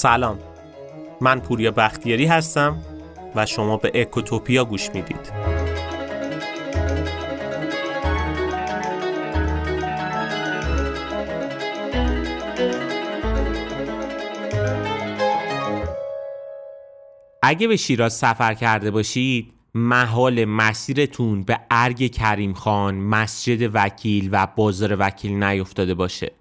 سلام. من پوریا بختیاری هستم و شما به اکوتوپیا گوش می‌دید. اگه به شیراز سفر کرده باشید محال مسیرتون به ارگ کریم خان، مسجد وکیل و بازار وکیل نیفتاده باشه.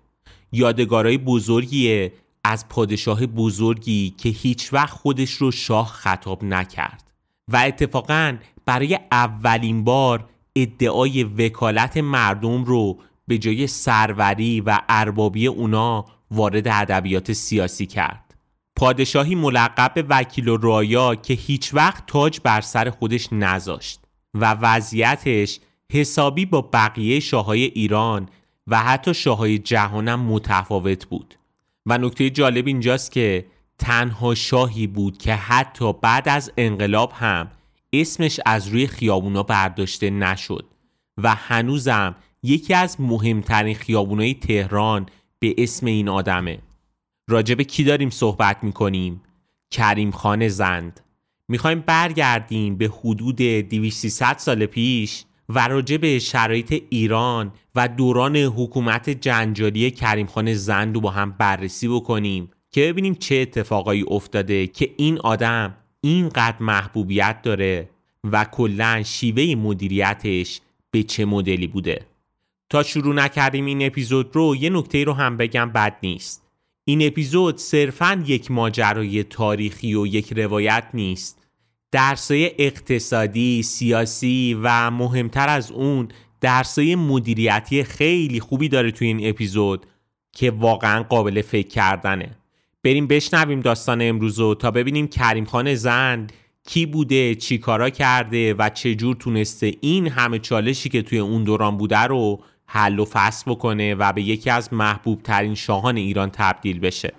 یادگارای بزرگیه از پادشاه بزرگی که هیچ وقت خودش رو شاه خطاب نکرد و اتفاقا برای اولین بار ادعای وکالت مردم رو به جای سروری و اربابی اونا وارد ادبیات سیاسی کرد. پادشاهی ملقب به وکیل و رایا که هیچ وقت تاج بر سر خودش نذاشت و وضعیتش حسابی با بقیه شاههای ایران و حتی شاههای جهانم متفاوت بود. و نکته جالب اینجاست که تنها شاهی بود که حتی بعد از انقلاب هم اسمش از روی خیابونا برداشته نشد و هنوزم یکی از مهمترین خیابونای تهران به اسم این آدمه راجب کی داریم صحبت می‌کنیم؟ کریم خان زند می‌خوایم برگردیم به حدود 2300 سال پیش و راجع به شرایط ایران و دوران حکومت جنجالی کریم زند رو با هم بررسی بکنیم که ببینیم چه اتفاقایی افتاده که این آدم اینقدر محبوبیت داره و کلا شیوه مدیریتش به چه مدلی بوده. تا شروع نکردیم این اپیزود رو یه نکته رو هم بگم بد نیست. این اپیزود صرفا یک ماجرای تاریخی و یک روایت نیست. درسای اقتصادی، سیاسی و مهمتر از اون درسای مدیریتی خیلی خوبی داره توی این اپیزود که واقعا قابل فکر کردنه. بریم بشنویم داستان امروز رو تا ببینیم کریم خان زند کی بوده چی کارا کرده و چجور تونسته این همه چالشی که توی اون دوران بوده رو حل و فصل بکنه و به یکی از محبوب ترین شاهان ایران تبدیل بشه.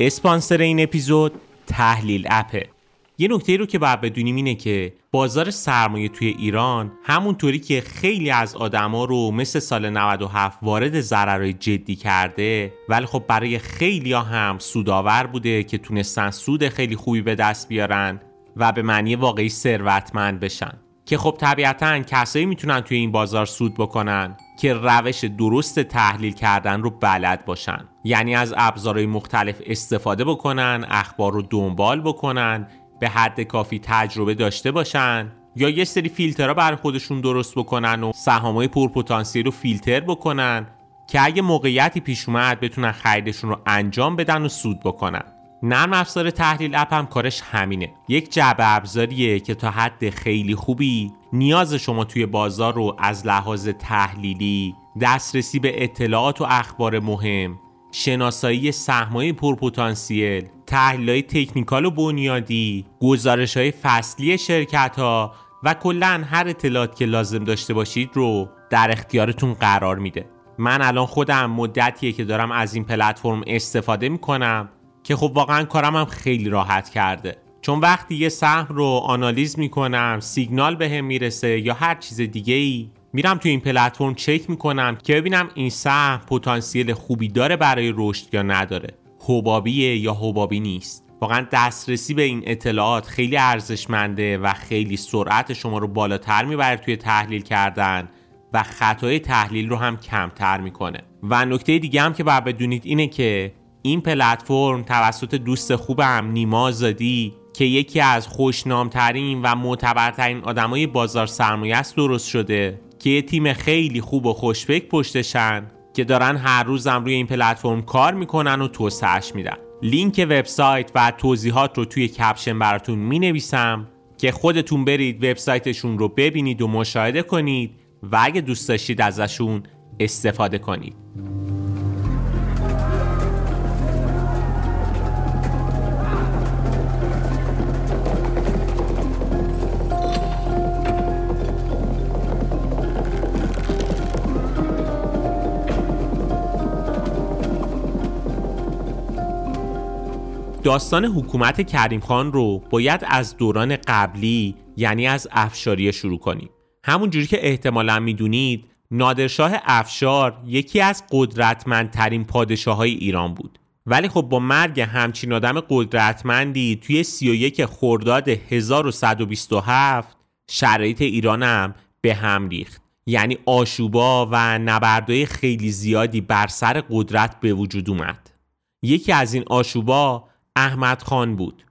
اسپانسر این اپیزود تحلیل اپه. یه نکته رو که باید بدونیم اینه که بازار سرمایه توی ایران همونطوری که خیلی از آدما رو مثل سال 97 وارد ضررهای جدی کرده ولی خب برای خیلی ها هم سودآور بوده که تونستن سود خیلی خوبی به دست بیارن و به معنی واقعی ثروتمند بشن. که خب طبیعتا کسایی می‌تونن توی این بازار سود بکنن که روش درست تحلیل کردن رو بلد باشن. یعنی از ابزارهای مختلف استفاده بکنن اخبار رو دنبال بکنن به حد کافی تجربه داشته باشن یا یه سری فیلترها برای خودشون درست بکنن و سهامای پرپتانسیل رو فیلتر بکنن که اگه موقعیتی پیش اومد بتونن خریدشون رو انجام بدن و سود بکنن. نرم افزار تحلیل اپ هم کارش همینه. یک جعبه ابزاریه که تا حد خیلی خوبی نیاز شما توی بازار رو از لحاظ تحلیلی دسترسی به اطلاعات و اخبار مهم شناسایی سهمای پرپتانسیل تحلیل تکنیکال و بنیادی گزارش های فصلی شرکت ها و کلا هر اطلاعات که لازم داشته باشید رو در اختیارتون قرار میده. من الان خودم مدتیه که دارم از این پلتفرم استفاده می‌کنم که خب واقعا کارم هم خیلی راحت کرده. چون وقتی یه سهم رو آنالیز می‌کنم سیگنال به هم می‌رسه یا هر چیز دیگه ای میرم تو این پلتفرم چک می‌کنم که ببینم این سهم پتانسیل خوبی داره برای رشد یا نداره. حبابیه یا حبابی نیست. واقعا دسترسی به این اطلاعات خیلی ارزشمنده و خیلی سرعت شما رو بالاتر می‌بره توی تحلیل کردن و خطای تحلیل رو هم کمتر می‌کنه. و نکته دیگه هم که باید بدونید اینه که این پلتفرم توسط دوست خوبم نیما آزادی که یکی از خوشنامترین و معتبرترین آدمای بازار سرمایه است درست شده که یه تیم خیلی خوب و خوشفکر پشتشن که دارن هر روزم روی این پلتفرم کار می‌کنن و توسعهش میدن. لینک وبسایت و توضیحات رو توی کپشن براتون می نویسم که خودتون برید وبسایتشون رو ببینید و مشاهده کنید و اگه دوست داشتید ازشون استفاده کنید. داستان حکومت کریم خان رو باید از دوران قبلی یعنی از افشاریه شروع کنیم. همون جوری که احتمالا می‌دونید نادرشاه افشار یکی از قدرتمندترین پادشاه های ایران بود. ولی خب با مرگ همچین آدم قدرتمندی توی 31 خرداد 1127 شرایط ایرانم به هم ریخت. یعنی آشوبا و نبردهای خیلی زیادی بر سر قدرت به وجود اومد. یکی از این آشوبا احمد خان بود.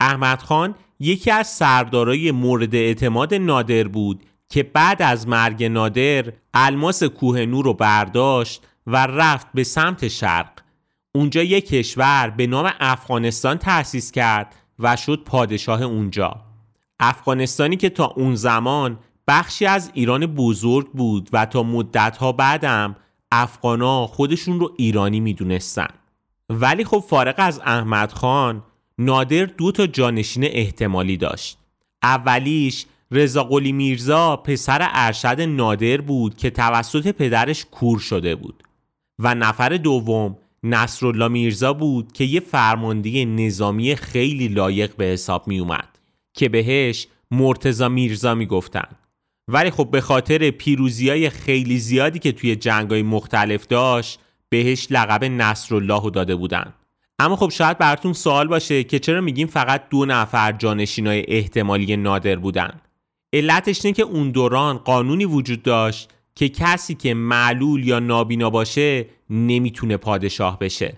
احمد خان یکی از سردارای مورد اعتماد نادر بود که بعد از مرگ نادر الماس کوه نور رو برداشت و رفت به سمت شرق. اونجا یک کشور به نام افغانستان تأسیس کرد و شد پادشاه اونجا. افغانستانی که تا اون زمان بخشی از ایران بزرگ بود و تا مدتها بعدم افغانا خودشون رو ایرانی می‌دونستن. ولی خب فارغ از احمد خان نادر دو تا جانشین احتمالی داشت. اولیش رضا قلی میرزا پسر ارشد نادر بود که توسط پدرش کور شده بود. و نفر دوم نصرالله میرزا بود که یه فرمانده نظامی خیلی لایق به حساب می اومد که بهش مرتزا میرزا می‌گفتن ولی خب به خاطر پیروزی های خیلی زیادی که توی جنگ های مختلف داشت بهش لقب نصرالله داده بودن. اما خب شاید براتون سوال باشه که چرا میگیم فقط دو نفر جانشین های احتمالی نادر بودن؟ علتش اینه که اون دوران قانونی وجود داشت که کسی که معلول یا نابینا باشه نمی‌تونه پادشاه بشه.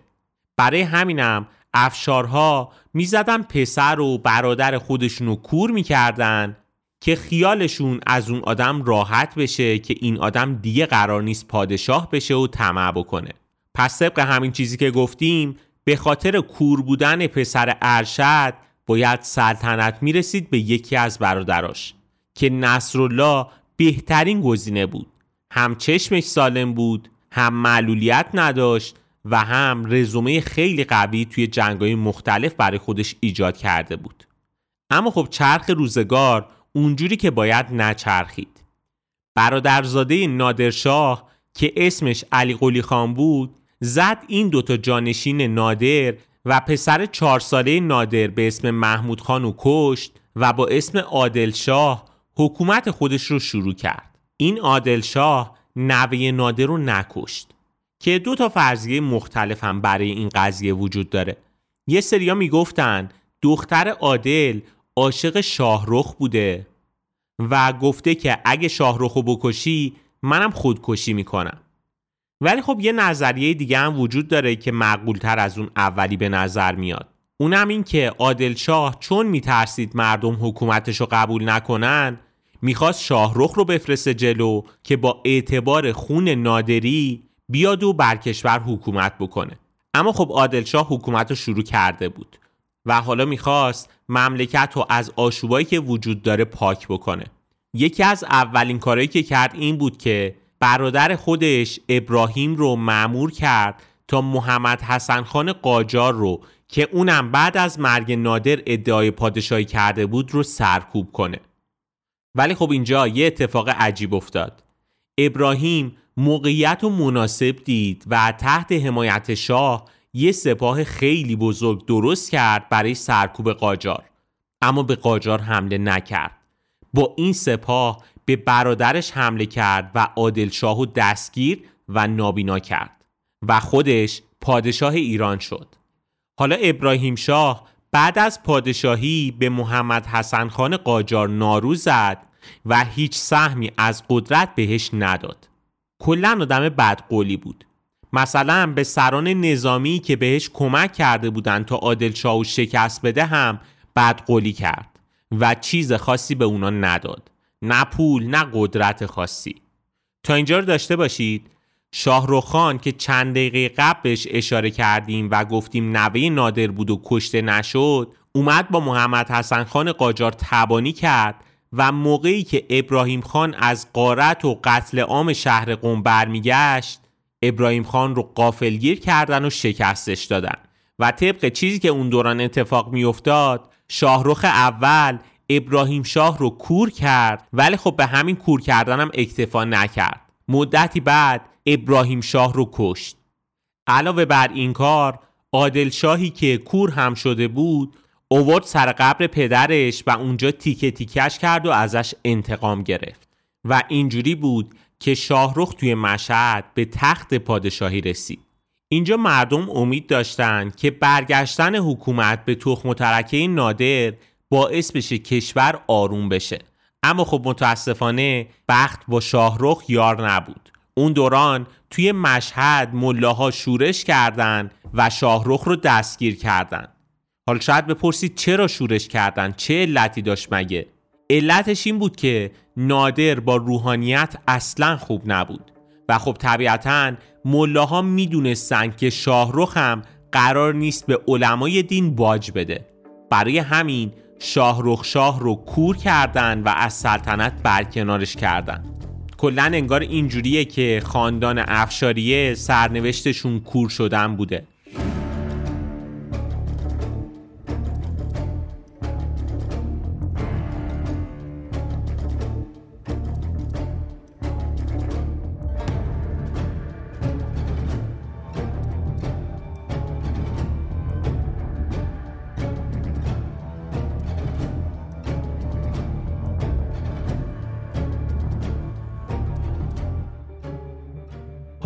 برای همینم افشارها می‌زدن پسر و برادر خودشونو کور می‌کردن که خیالشون از اون آدم راحت بشه که این آدم دیگه قرار نیست پادشاه بشه و طمع بکنه. پس طبق همین چیزی که گفتیم به خاطر کور بودن پسر ارشد باید سلطنت می‌رسید به یکی از برادراش که نصرالله بهترین گزینه بود. هم چشمش سالم بود هم معلولیت نداشت و هم رزومه خیلی قوی توی جنگای مختلف برای خودش ایجاد کرده بود. اما خب چرخ روزگار اونجوری که باید نچرخید. برادرزاده نادرشاه که اسمش علی قلی خان بود زد این دوتا جانشین نادر و پسر چهار ساله نادر به اسم محمود خان و کشت و با اسم عادلشاه حکومت خودش رو شروع کرد. این عادلشاه نوه نادر رو نکشت که دو تا فرضیه مختلف هم برای این قضیه وجود داره. یه سریا می‌گفتن دختر عادل عاشق شاهرخ بوده و گفته که اگه شاهرخ رو بکشی منم خودکشی می‌کنم. ولی خب یه نظریه دیگه هم وجود داره که تر از اون اولی به نظر میاد. اونم این که عادل شاه چون میترسید مردم حکومتش رو قبول نکنن می‌خواست شاهرخ رو بفرسته جلو که با اعتبار خون نادری بیاد و بر کشور حکومت بکنه. اما خب عادل شاه حکومت رو شروع کرده بود و حالا می‌خواست مملکت رو از آشوبایی که وجود داره پاک بکنه. یکی از اولین کارهایی که کرد این بود که برادر خودش ابراهیم رو معمور کرد تا محمد حسن خان قاجار رو که اونم بعد از مرگ نادر ادعای پادشاهی کرده بود رو سرکوب کنه. ولی خب اینجا یه اتفاق عجیب افتاد. ابراهیم موقعیت و مناسب دید و تحت حمایت شاه یه سپاه خیلی بزرگ درست کرد برای سرکوب قاجار. اما به قاجار حمله نکرد. با این سپاه به برادرش حمله کرد و عادل شاهو دستگیر و نابینا کرد و خودش پادشاه ایران شد. حالا ابراهیم شاه بعد از پادشاهی به محمد حسن خان قاجار نارو زد و هیچ سهمی از قدرت بهش نداد. کلا آدم بدقولی بود. مثلا به سران نظامی که بهش کمک کرده بودند تا عادل شاهو شکست بده هم بدقولی کرد و چیز خاصی به اونا نداد. نه پول نه قدرت خاصی. تا اینجا رو داشته باشید. شاهروخان که چند دقیقه قبلش اشاره کردیم و گفتیم نوه نادر بود و کشته نشد اومد با محمد حسن خان قاجار تبانی کرد و موقعی که ابراهیم خان از قارت و قتل عام شهر قم برمیگشت ابراهیم خان رو قافلگیر کردن و شکستش دادن. و طبق چیزی که اون دوران اتفاق میافتاد شاهرخ اول ابراهیم شاه رو کور کرد ولی خب به همین کور کردن هم اکتفا نکرد. مدتی بعد ابراهیم شاه رو کشت. علاوه بر این کار عادل شاهی که کور هم شده بود اوورد سر قبر پدرش و اونجا تیکه تیکش کرد و ازش انتقام گرفت. و اینجوری بود که شاهرخ توی مشهد به تخت پادشاهی رسید. اینجا مردم امید داشتند که برگشتن حکومت به تخم ترکه نادر باعث بشه کشور آروم بشه. اما خب متاسفانه بخت با شاهرخ یار نبود. اون دوران توی مشهد ملاها شورش کردند و شاهرخ رو دستگیر کردند. حالا شاید بپرسید چرا شورش کردن؟ چه علتی داشت مگه؟ علتش این بود که نادر با روحانیت اصلا خوب نبود. و خب طبیعتا ملاها می‌دونستن که شاهرخ هم قرار نیست به علمای دین باج بده. برای همین شاهرخ شاه رو کور کردن و از سلطنت برکنارش کردن. کلا انگار اینجوریه که خاندان افشاریه سرنوشتشون کور شدن بوده.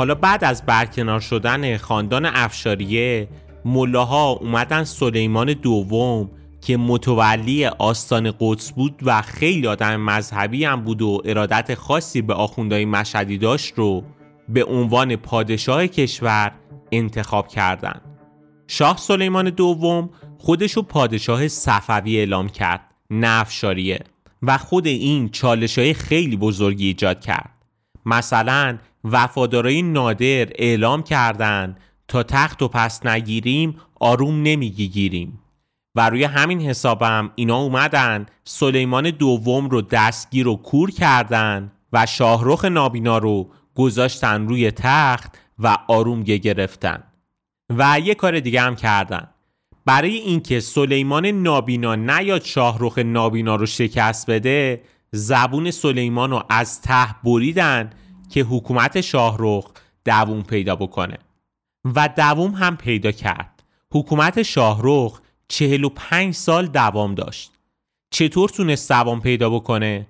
حالا بعد از برکنار شدن خاندان افشاریه ملاها اومدن سلیمان دوم که متولی آستان قدس بود و خیلی آدم مذهبی هم بود و ارادت خاصی به آخوندهای مشهدی داشت رو به عنوان پادشاه کشور انتخاب کردند. شاه سلیمان دوم خودشو پادشاه صفوی اعلام کرد نه و خود این چالش های خیلی بزرگی ایجاد کرد مثلا وفادارای نادر اعلام کردند تا تخت و پس نگیریم آروم نمی‌گیریم. و روی همین حسابم اینا اومدن سلیمان دوم رو دستگیر و کور کردن و شاهرخ نابینا رو گذاشتن روی تخت و آروم گرفتن. و یه کار دیگه هم کردن. برای اینکه سلیمان نابینا نیاد شاهرخ نابینا رو شکست بده زبون سلیمان رو از ته بریدن که حکومت شاهرخ دووم پیدا بکنه. و دووم هم پیدا کرد. حکومت شاهرخ 45 سال دوام داشت. چطور تونست دوام پیدا بکنه؟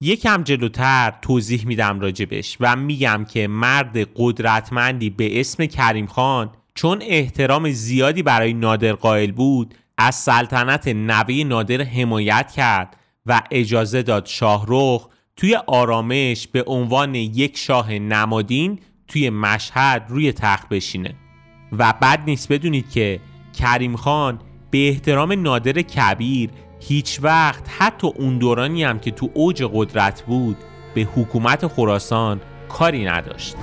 یکم جلوتر توضیح میدم راجبش و میگم که مرد قدرتمندی به اسم کریم خان چون احترام زیادی برای نادر قائل بود از سلطنت نوی نادر حمایت کرد و اجازه داد شاهرخ توی آرامش به عنوان یک شاه نمادین توی مشهد روی تخت بشینه. و بعد نیست بدونید که کریم خان به احترام نادر کبیر هیچ وقت حتی اون دورانی هم که تو اوج قدرت بود به حکومت خراسان کاری نداشت.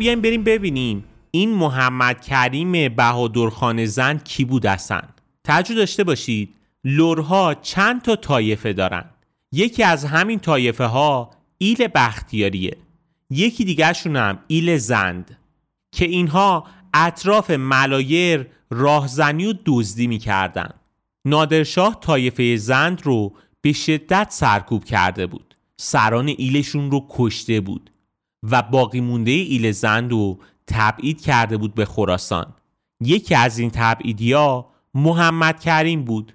بیایم بریم ببینیم این محمد کریم بهادرخان زن کی بود اصلا؟ توجه داشته باشید لورها چند تا طایفه دارن. یکی از همین طایفه ها ایل بختیاریه. یکی دیگرشون هم ایل زند. که اینها اطراف ملایر راهزنی و دزدی می‌کردن. نادرشاه طایفه زند رو به شدت سرکوب کرده بود. سران ایلشون رو کشته بود. و باقی مونده ایل زند رو تبعید کرده بود به خراسان. یکی از این تبعیدیا محمد کریم بود.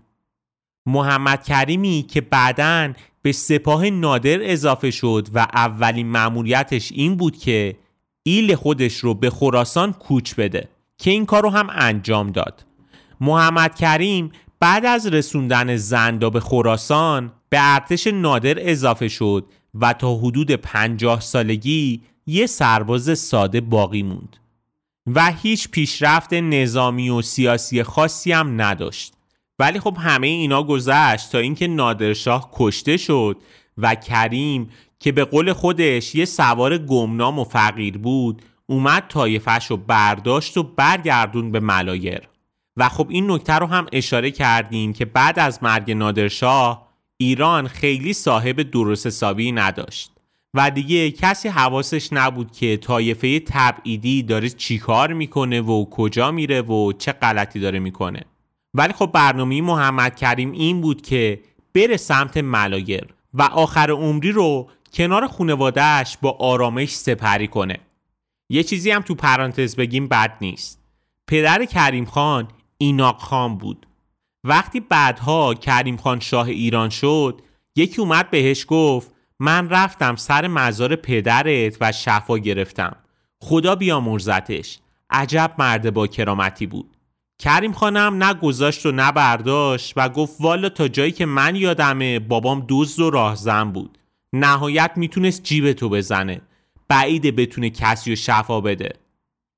محمد کریمی که بعدا به سپاه نادر اضافه شد و اولین مأموریتش این بود که ایل خودش رو به خراسان کوچ بده که این کار رو هم انجام داد. محمد کریم بعد از رسوندن زندا به خراسان به ارتش نادر اضافه شد و تا حدود پنجاه سالگی یه سرباز ساده باقی موند و هیچ پیشرفت نظامی و سیاسی خاصی هم نداشت. ولی خب همه اینا گذشت تا اینکه نادرشاه کشته شد و کریم که به قول خودش یه سوار گمنام و فقیر بود اومد تایفش رو برداشت و برگردون به ملایر. و خب این نکته رو هم اشاره کردیم که بعد از مرگ نادرشاه ایران خیلی صاحب درست حسابی نداشت. و دیگه کسی حواسش نبود که طایفه تبعیدی داره چیکار می‌کنه و کجا میره و چه غلطی داره می‌کنه. ولی خب برنامه محمد کریم این بود که بره سمت ملایر و آخر عمری رو کنار خونوادهش با آرامش سپری کنه. یه چیزی هم تو پرانتز بگیم بد نیست. پدر کریم خان ایناق خان بود. وقتی بعدها کریم خان شاه ایران شد یکی اومد بهش گفت من رفتم سر مزار پدرت و شفا گرفتم. خدا بیامرزتش. عجب مرد با کرامتی بود. کریم خانم نه گذاشت و نه برداشت و گفت والا تا جایی که من یادمه بابام دوز و راهزن بود. نهایت می‌تونست جیب تو بزنه. بعیده بتونه کسی و شفا بده.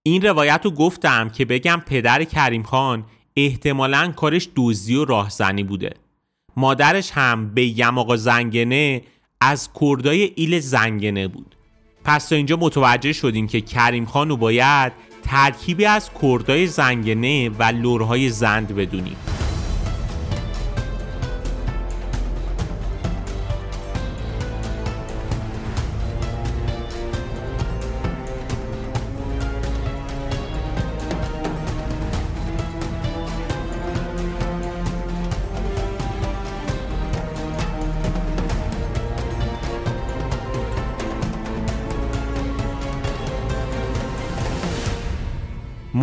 این روایت رو گفتم که بگم پدر کریم خان احتمالا کارش دوزی و راهزنی بوده. مادرش هم به یماقا زنگنه از کردای ایل زنگنه بود. پس تا اینجا متوجه شدیم که کریم خان رو باید ترکیبی از کردای زنگنه و لورهای زند بدونیم.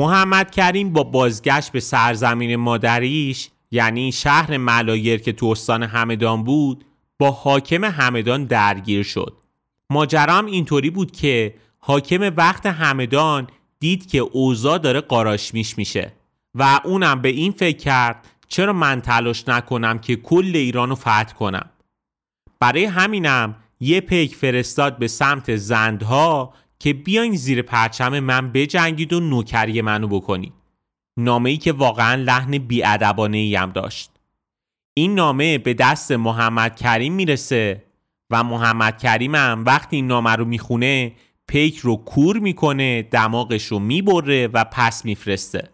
محمد کریم با بازگشت به سرزمین مادریش یعنی شهر ملایر که تو استان همدان بود با حاکم همدان درگیر شد. ماجرام اینطوری بود که حاکم وقت همدان دید که اوضاع داره قاراشمیش میشه و اونم به این فکر کرد چرا من تلاش نکنم که کل ایران رو فتح کنم؟ برای همینم یه پیک فرستاد به سمت زندها که بیاین زیر پرچم من بجنگید و نوکری منو بکنید. نامه ای که واقعا لحن بیادبانه ای هم داشت. این نامه به دست محمد کریم می‌رسه و محمد کریم هم وقتی این نامه رو می‌خونه پیک رو کور می‌کنه دماغش رو می‌بره و پس میفرسته.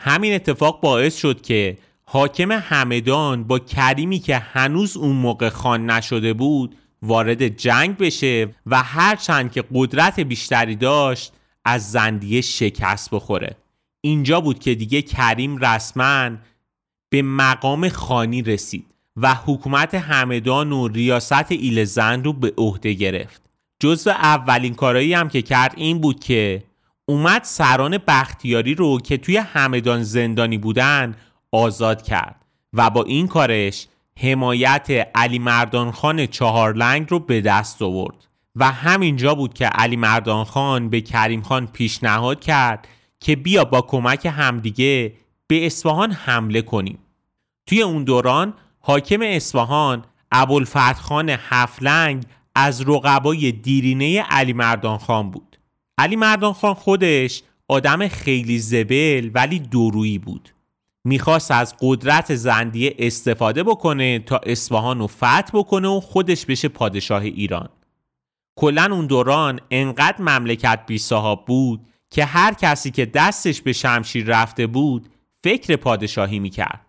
همین اتفاق باعث شد که حاکم همدان با کریمی که هنوز اون موقع خان نشده بود وارد جنگ بشه و هرچند که قدرت بیشتری داشت از زندیه شکست بخوره. اینجا بود که دیگه کریم رسما به مقام خانی رسید و حکومت همدان و ریاست ایل زند رو به عهده گرفت. جزو اولین کارایی هم که کرد این بود که اومد سران بختیاری رو که توی همدان زندانی بودن آزاد کرد و با این کارش حمایت علی مردان خان چهارلنگ رو به دست آورد و همینجا بود که علی مردان خان به کریم خان پیشنهاد کرد که بیا با کمک همدیگه به اصفهان حمله کنیم. توی اون دوران حاکم اصفهان ابوالفتح خان هفلنگ از رقبای دیرینه علی مردان خان بود. علی مردان خان خودش آدم خیلی زبل ولی دورویی بود. می‌خواست از قدرت زندیه استفاده بکنه تا اصفهان رو فتح بکنه و خودش بشه پادشاه ایران. کلا اون دوران انقدر مملکت بی صاحب بود که هر کسی که دستش به شمشیر رفته بود فکر پادشاهی می‌کرد.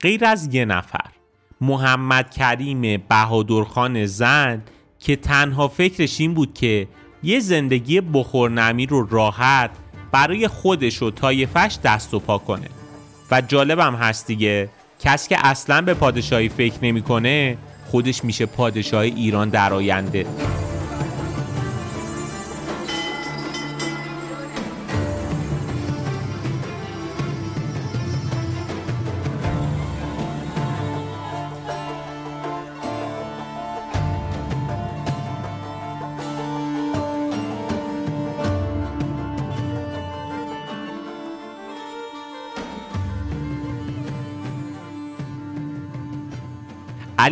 غیر از یه نفر محمد کریم بهادرخان زند که تنها فکرش این بود که یه زندگی بخورنمی رو راحت برای خودش و تایفش دست و پا کنه. و جالبم هست دیگه. کسی که اصلا به پادشاهی فکر نمی‌کنه خودش میشه پادشاه ایران در آینده.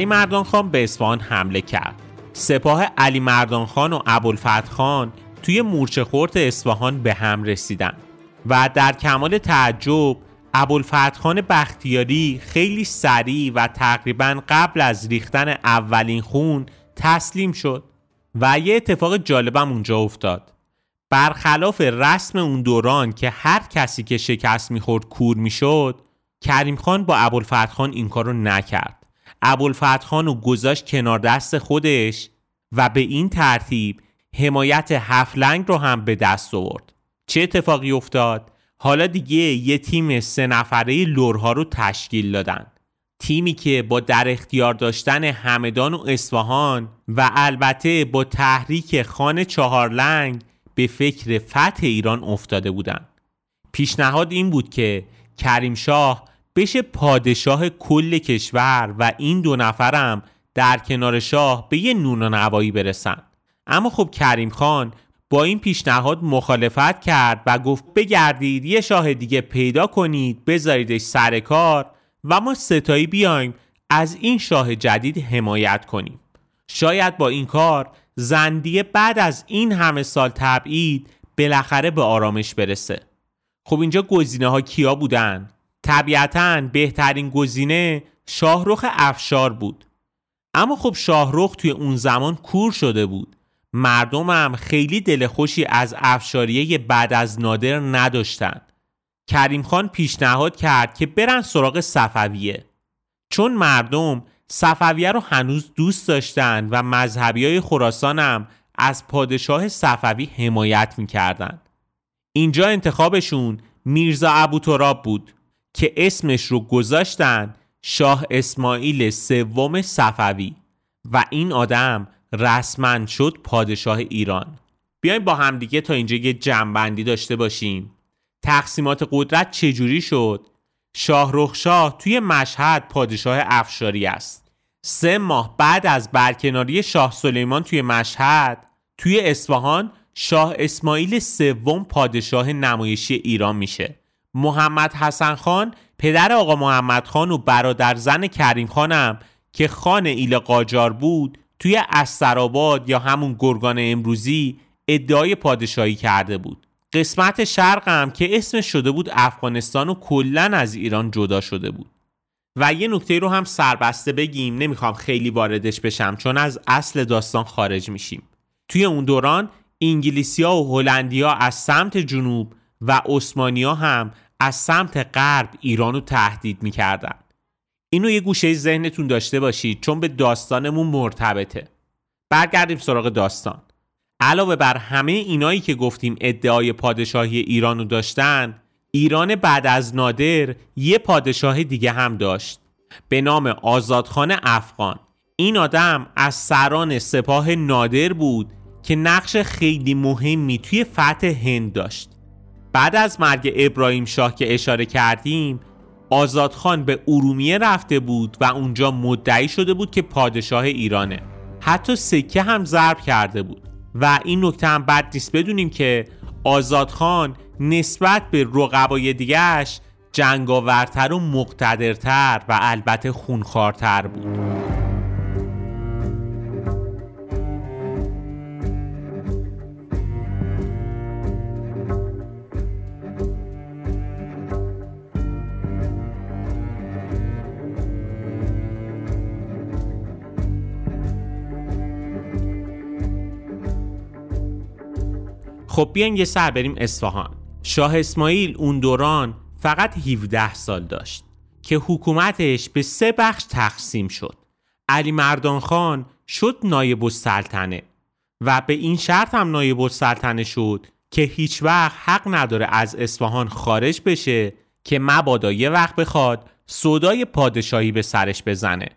علی مردان خان به اصفهان حمله کرد. سپاه علی مردان خان و ابوالفتح خان توی مورچه خورت اصفهان به هم رسیدن و در کمال تعجب ابوالفتح خان بختیاری خیلی سریع و تقریبا قبل از ریختن اولین خون تسلیم شد و یه اتفاق جالبم اونجا افتاد. برخلاف رسم اون دوران که هر کسی که شکست می‌خورد کور می‌شد کریم خان با ابوالفتح خان این کار رو نکرد. ابوالفتح خان رو گذاشت کنار دست خودش و به این ترتیب حمایت هفلنگ رو هم به دست آورد. چه اتفاقی افتاد؟ حالا دیگه یه تیم سه نفره لورها رو تشکیل دادن. تیمی که با در اختیار داشتن همدان و اصفهان و البته با تحریک خان چهارلنگ به فکر فتح ایران افتاده بودند. پیشنهاد این بود که کریم شاه بشه پادشاه کل کشور و این دو نفرم در کنار شاه به یه نون و نوایی برسن. اما خب کریم خان با این پیشنهاد مخالفت کرد و گفت بگردید یه شاه دیگه پیدا کنید بذاریدش سر کار و ما ستایی بیایم از این شاه جدید حمایت کنیم. شاید با این کار زندیه بعد از این همه سال تبعید بالاخره به آرامش برسه. خب اینجا گزینه ها کیا بودن؟ طبیعتا بهترین گزینه شاهرخ افشار بود. اما خب شاهرخ توی اون زمان کور شده بود. مردمم خیلی دل خوشی از افشاریه بعد از نادر نداشتن. کریم خان پیشنهاد کرد که برن سراغ صفویه. چون مردم صفویه رو هنوز دوست داشتن و مذهبی های خراسان هم از پادشاه صفوی حمایت می‌کردن. اینجا انتخابشون میرزا ابو تراب بود. که اسمش رو گذاشتن شاه اسماعیل سوم صفوی و این آدم رسما شد پادشاه ایران. بیایم با همدیگه تا اینجا یه جمعبندی داشته باشیم. تقسیمات قدرت چجوری شد؟ شاه توی مشهد پادشاه افشاری است. سه ماه بعد از برکناری شاه سلیمان توی مشهد توی اصفهان شاه اسماعیل سوم پادشاه نمایشی ایران میشه. محمد حسن خان پدر آقا محمد خان و برادر زن کریم خانم که خان ایل قاجار بود توی استراباد یا همون گرگان امروزی ادعای پادشاهی کرده بود. قسمت شرق هم که اسمش شده بود افغانستان و کلا از ایران جدا شده بود. و یه نکته رو هم سربسته بگیم نمی‌خوام خیلی واردش بشم چون از اصل داستان خارج میشیم. توی اون دوران انگلیسیا و هلندیا از سمت جنوب و عثمانیا هم از سمت غرب ایران رو تهدید می‌کردن. اینو یه گوشه ذهنتون داشته باشید چون به داستانمون مرتبطه. برگردیم سراغ داستان. علاوه بر همه اینایی که گفتیم ادعای پادشاهی ایران رو داشتن ایران بعد از نادر یه پادشاه دیگه هم داشت. به نام آزادخان افغان. این آدم از سران سپاه نادر بود که نقش خیلی مهمی توی فتح هند داشت. بعد از مرگ ابراهیم شاه که اشاره کردیم آزادخان به ارومیه رفته بود و اونجا مدعی شده بود که پادشاه ایرانه. حتی سکه هم ضرب کرده بود. و این نکته هم بد نیست. بدونیم که آزادخان نسبت به رقبای دیگهش جنگاورتر و مقتدرتر و البته خونخوارتر بود. خب بیاین یه سر بریم اصفهان. شاه اسماعیل اون دوران فقط 17 سال داشت که حکومتش به سه بخش تقسیم شد. علی مردان خان شد نایب السلطنه و به این شرط هم نایب السلطنه شد که هیچ وقت حق نداره از اصفهان خارج بشه که مبادا یه وقت بخواد صدای پادشاهی به سرش بزنه.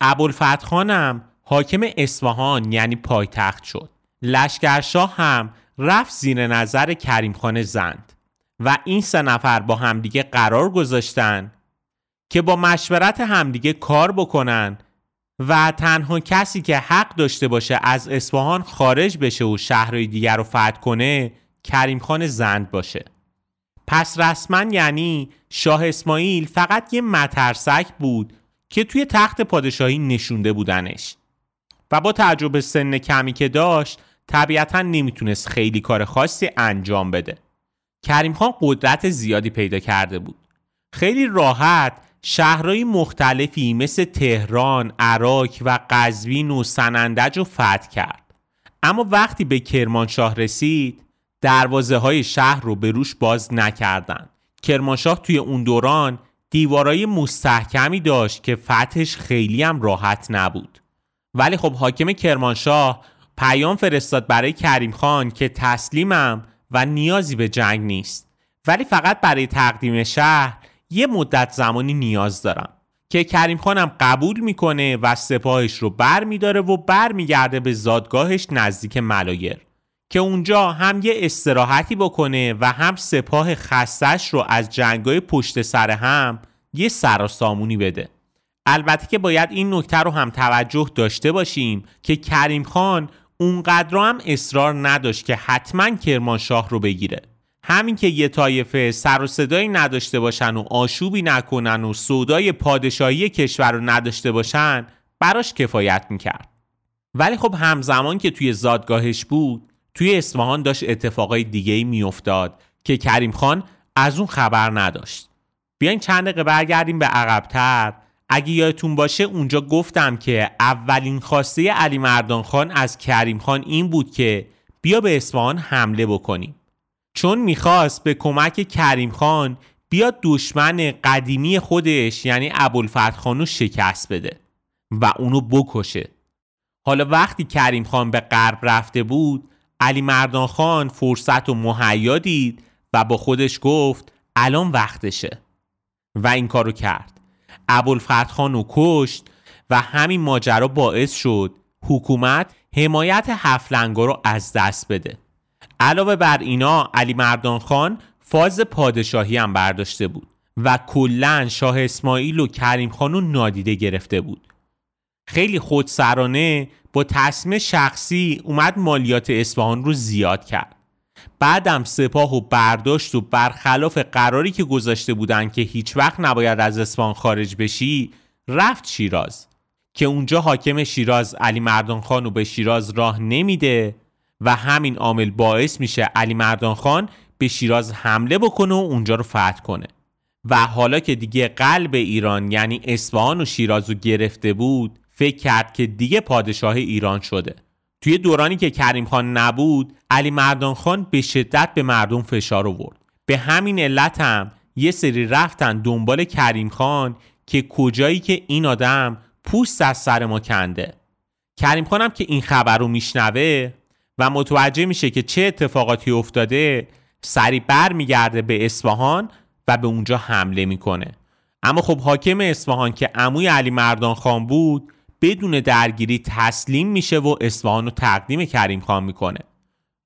ابوالفتح خانم حاکم اصفهان یعنی پایتخت شد. لشکرشاه هم رفت زیر نظر کریم خان زند و این سه نفر با همدیگه قرار گذاشتن که با مشورت همدیگه کار بکنن و تنها کسی که حق داشته باشه از اصفهان خارج بشه و شهرهای دیگر رو فتح کنه کریم خان زند باشه. پس رسما یعنی شاه اسماعیل فقط یه مترسک بود که توی تخت پادشاهی نشونده بودنش و با تعجب سن کمی که داشت طبیعتا نمی‌تونست خیلی کار خاصی انجام بده. کریم خان قدرت زیادی پیدا کرده بود. خیلی راحت شهرهای مختلفی مثل تهران، عراق و قزوین و سنندج رو فتح کرد. اما وقتی به کرمانشاه رسید دروازه های شهر رو به روش باز نکردن کرمانشاه توی اون دوران دیوارای مستحکمی داشت که فتحش خیلی هم راحت نبود. ولی خب حاکم کرمانشاه پیام فرستاد برای کریم خان که تسلیمم و نیازی به جنگ نیست. ولی فقط برای تقدیم شهر یه مدت زمانی نیاز دارم که کریم خانم قبول می‌کنه و سپاهش رو بر میداره و بر میگرده به زادگاهش نزدیک ملایر. که اونجا هم یه استراحتی بکنه و هم سپاه خستش رو از جنگای پشت سر هم یه سراسامونی بده. البته که باید این نکته رو هم توجه داشته باشیم که کریم خان اونقدر هم اصرار نداشت که حتما کرمانشاه رو بگیره. همین که یه طایفه سر و صدایی نداشته باشن و آشوبی نکنن و سودای پادشاهی کشور رو نداشته باشن براش کفایت می‌کرد. ولی خب همزمان که توی زادگاهش بود توی اصفهان داشت اتفاقای دیگه ای میافتاد که کریم خان از اون خبر نداشت. بیاین چند دقیقه برگردیم به عقبتر. اگه یادتون باشه اونجا گفتم که اولین خواسته علی مردان خان از کریم خان این بود که بیا به اصفهان حمله بکنیم. چون می‌خواست به کمک کریم خان بیاد دشمن قدیمی خودش یعنی ابوالفتح خانو شکست بده و اونو بکشه. حالا وقتی کریم خان به غرب رفته بود علی مردان خان فرصت و مهیا دید و با خودش گفت الان وقتشه. و این کارو کرد. ابوالفتح خان رو کشت و همین ماجرا باعث شد حکومت حمایت هفلنگا رو از دست بده. علاوه بر اینا علی مردان خان فاز پادشاهی هم برداشته بود و کلا شاه اسماعیل و کریم خانو نادیده گرفته بود. خیلی خودسرانه با تصمیم شخصی اومد مالیات اصفهان رو زیاد کرد. بعدم سپاه و برداشت و برخلاف قراری که گذاشته بودن که هیچ وقت نباید از اصفهان خارج بشی رفت شیراز. که اونجا حاکم شیراز علی مردان خان رو به شیراز راه نمیده و همین عامل باعث میشه علی مردان خان به شیراز حمله بکنه و اونجا رو فتح کنه. و حالا که دیگه قلب ایران یعنی اصفهان و شیراز رو گرفته بود فکر کرد که دیگه پادشاه ایران شده. توی دورانی که کریم خان نبود علی مردان خان به شدت به مردم فشار آورد. به همین علت هم یه سری رفتن دنبال کریم خان که کجایی که این آدم پوست از سر ما کنده. کریم خانم که این خبر رو میشنوه و متوجه میشه که چه اتفاقاتی افتاده سری بر میگرده به اصفهان و به اونجا حمله می‌کنه. اما خب حاکم اصفهان که عموی علی مردان خان بود بدون درگیری تسلیم میشه و اصفهان رو تقدیم کریم خان می‌کنه.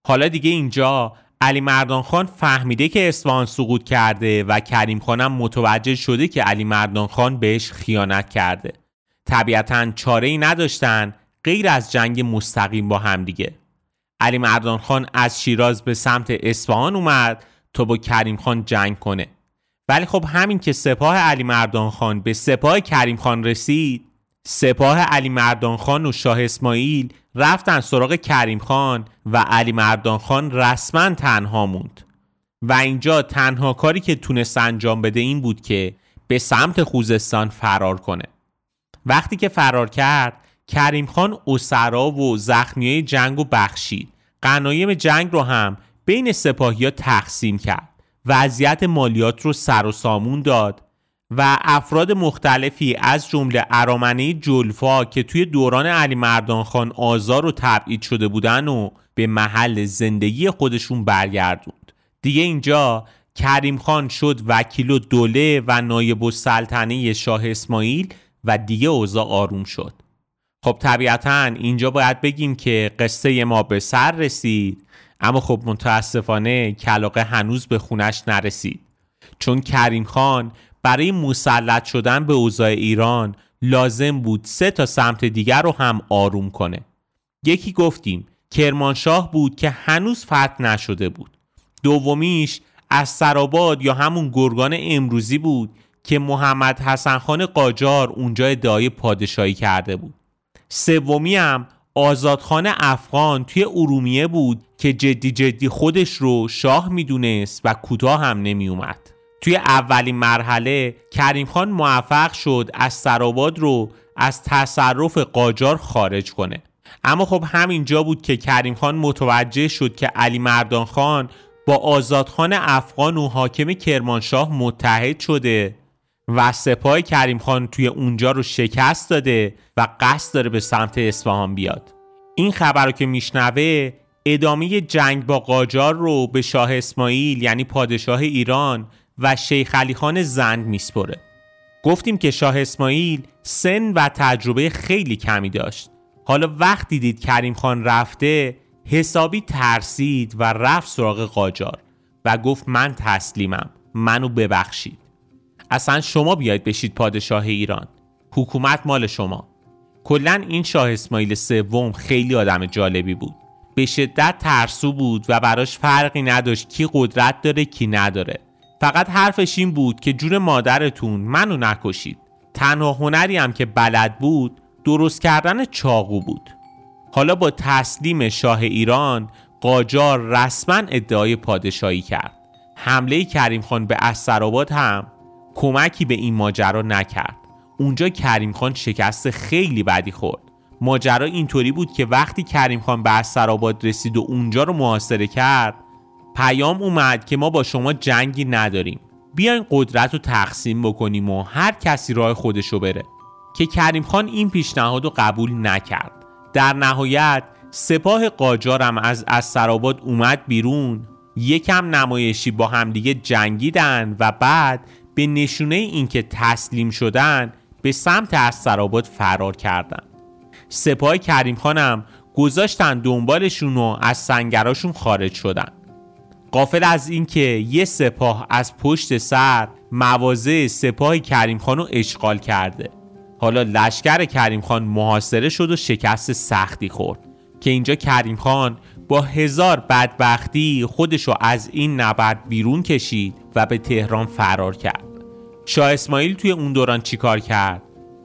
حالا دیگه اینجا علی مردان خان فهمیده که اصفهان سقوط کرده و کریم خانم متوجه شده که علی مردان خان بهش خیانت کرده. طبیعتا چاره ای نداشتن غیر از جنگ مستقیم با همدیگه علی مردان خان از شیراز به سمت اصفهان اومد تا با کریم خان جنگ کنه. ولی خب همین که سپاه علی مردان خان به سپاه کریم خان رسید سپاه علی مردان خان و شاه اسماعیل رفتن سراغ کریم خان و علی مردان خان رسما تنها موند. و اینجا تنها کاری که تونست انجام بده این بود که به سمت خوزستان فرار کنه. وقتی که فرار کرد کریم خان اسرا و زخمی جنگ و بخشید. قنایم جنگ رو هم بین سپاهی ها تقسیم کرد. وضعیت مالیات رو سر و سامون داد و افراد مختلفی از جمله ارامنه جلفا که توی دوران علی مردان خان آزار و تبعید شده بودن و به محل زندگی خودشون برگردوند. دیگه اینجا کریم خان شد وکیل و دوله و نایب السلطنه شاه اسماعیل و دیگه اوضاع آروم شد. خب طبیعتا اینجا باید بگیم که قصه ما به سر رسید اما خب متاسفانه کلاقه هنوز به خونش نرسید. چون کریم خان برای مسلط شدن به اوضاع ایران لازم بود سه تا سمت دیگر رو هم آروم کنه. یکی گفتیم کرمانشاه بود که هنوز فتح نشده بود. دومیش از سراباد یا همون گرگان امروزی بود که محمد حسن خان قاجار اونجا ادعای پادشاهی کرده بود. سومی هم آزادخان افغان توی ارومیه بود که جدی جدی خودش رو شاه می‌دونست و کوتاه هم نمی اومد. توی اولین مرحله کریم خان موفق شد از سراباد رو از تصرف قاجار خارج کنه. اما خب همینجا بود که کریم خان متوجه شد که علی مردان خان با آزادخان افغان و حاکم کرمانشاه متحد شده و سپاه کریم خان توی اونجا رو شکست داده و قصد داره به سمت اصفهان بیاد. این خبر رو که میشنوه ادامه جنگ با قاجار رو به شاه اسماعیل یعنی پادشاه ایران و شیخ علی خان زند میسپره. گفتیم که شاه اسماعیل سن و تجربه خیلی کمی داشت. حالا وقتی دید کریم خان رفته حسابی ترسید و رفت سراغ قاجار و گفت من تسلیمم منو ببخشید. اصلا شما بیاید بشید پادشاه ایران. حکومت مال شما. کلا این شاه اسماعیل سوم خیلی آدم جالبی بود. به شدت ترسو بود و براش فرقی نداشت کی قدرت داره کی نداره. فقط حرفش این بود که جون مادرتون منو نکشید. تنها هنری هم که بلد بود درست کردن چاقو بود. حالا با تسلیم شاه ایران قاجار رسما ادعای پادشاهی کرد. حمله کریم خان به اسرآباد هم کمکی به این ماجرا نکرد. اونجا کریم خان شکست خیلی بدی خورد. ماجرا اینطوری بود که وقتی کریم خان به اسرآباد رسید و اونجا رو محاصره کرد پیام اومد که ما با شما جنگی نداریم. بیاین قدرت رو تقسیم بکنیم و هر کسی راه خودشو بره. که کریم خان این پیشنهاد رو قبول نکرد. در نهایت سپاه قاجارم از اسرآباد اومد بیرون. یکم نمایشی با همدیگه جنگیدن و بعد به نشونه اینکه تسلیم شدن به سمت اسرآباد فرار کردن. سپاه کریم خانم گذاشتن دنبالشون و از سنگراشون خارج شدن. قافل از اینکه یه سپاه از پشت سر مواضع سپاه کریم خان رو اشغال کرده. حالا لشکر کریم خان محاصره شد و شکست سختی خورد. که اینجا کریم خان با هزار بدبختی خودشو از این نبرد بیرون کشید و به تهران فرار کرد. شاه اسماعیل توی اون دوران چیکار کرد؟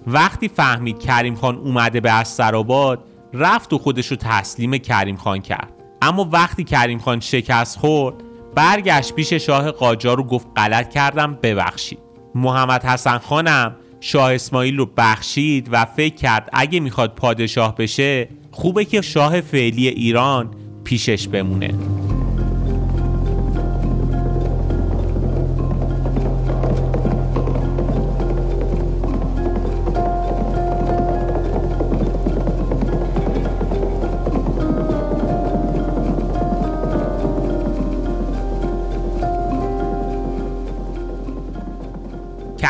وقتی فهمید کریم خان اومده به اسرآباد رفت و خودشو تسلیم کریم خان کرد. اما وقتی کریم خان شکست خورد برگشت پیش شاه قاجار رو گفت غلط کردم ببخشید. محمد حسن خانم شاه اسماعیل رو بخشید و فکر کرد اگه می‌خواد پادشاه بشه خوبه که شاه فعلی ایران پیشش بمونه.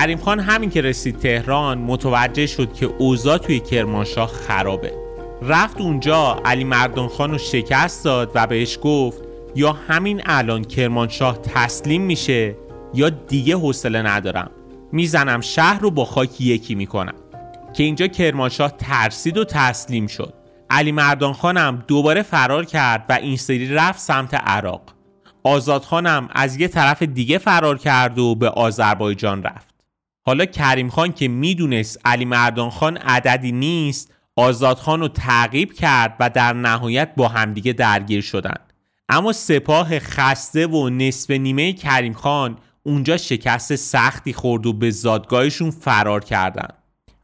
کریم خان همین که رسید تهران متوجه شد که اوضاع توی کرمانشاه خرابه. رفت اونجا علی مردان خان رو شکست داد و بهش گفت یا همین الان کرمانشاه تسلیم میشه یا دیگه حوصله ندارم. می‌زنم شهر رو با خاک یکی می‌کنم. که اینجا کرمانشاه ترسید و تسلیم شد. علی مردان خانم دوباره فرار کرد و این سری رفت سمت عراق. آزادخانم از یه طرف دیگه فرار کرد و به آذربایجان رفت. حالا کریم خان که می‌دونست علی مردان خان عددی نیست آزاد خان رو تعقیب کرد و در نهایت با همدیگه درگیر شدن اما سپاه خسته و نصف نیمه کریم خان اونجا شکست سختی خورد و به زادگاهشون فرار کردن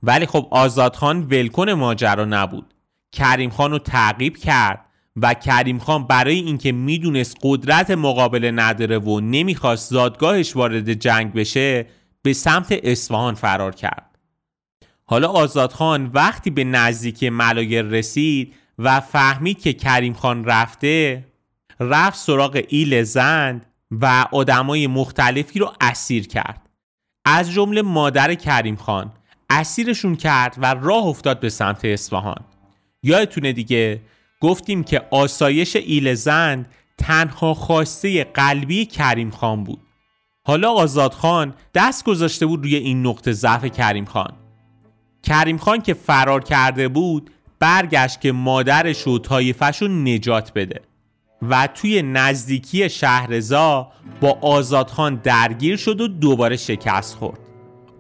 ولی خب آزاد خان ولکن ماجرا نبود. کریم خان رو تعقیب کرد و کریم خان برای اینکه می‌دونست قدرت مقابله نداره و نمی‌خواست زادگاهش وارد جنگ بشه به سمت اصفهان فرار کرد. حالا آزادخان وقتی به نزدیکی ملایر رسید و فهمید که کریم خان رفته رفت سراغ ایل زند و آدمای مختلفی رو اسیر کرد. از جمله مادر کریم خان اسیرشون کرد و راه افتاد به سمت اصفهان. یادتونه دیگه؟ گفتیم که آسایش ایل زند تنها خواسته قلبی کریم خان بود. حالا آزاد خان دست گذاشته بود روی این نقطه ضعف کریم خان. کریم خان که فرار کرده بود برگشت که مادرش و طایفش رو نجات بده و توی نزدیکی شهرزا با آزادخان درگیر شد و دوباره شکست خورد.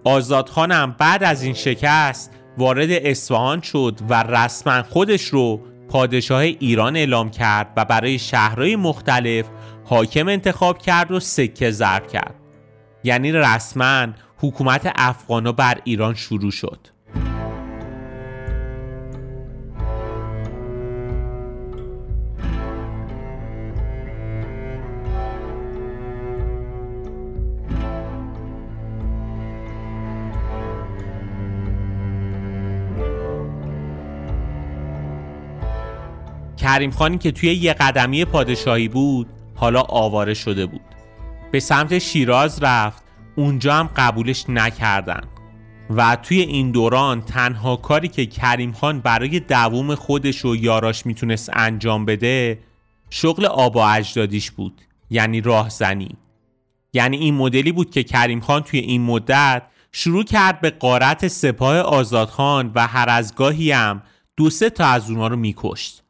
آزادخان هم بعد از این شکست وارد اصفهان شد و رسما خودش رو پادشاه ایران اعلام کرد و برای شهرهای مختلف حاکم انتخاب کرد و سکه زر کرد. یعنی رسما حکومت افغانا بر ایران شروع شد. کریم خانی که توی یه قدمی پادشاهی بود حالا آواره شده بود. به سمت شیراز رفت اونجا هم قبولش نکردن. و توی این دوران تنها کاری که کریم خان برای دووم خودش و یاراش می‌تونست انجام بده شغل آبا اجدادیش بود یعنی راهزنی. یعنی این مدلی بود که کریم خان توی این مدت شروع کرد به قارت سپاه آزادخان و هر از گاهی هم دو سه تا از اونها رو میکشت.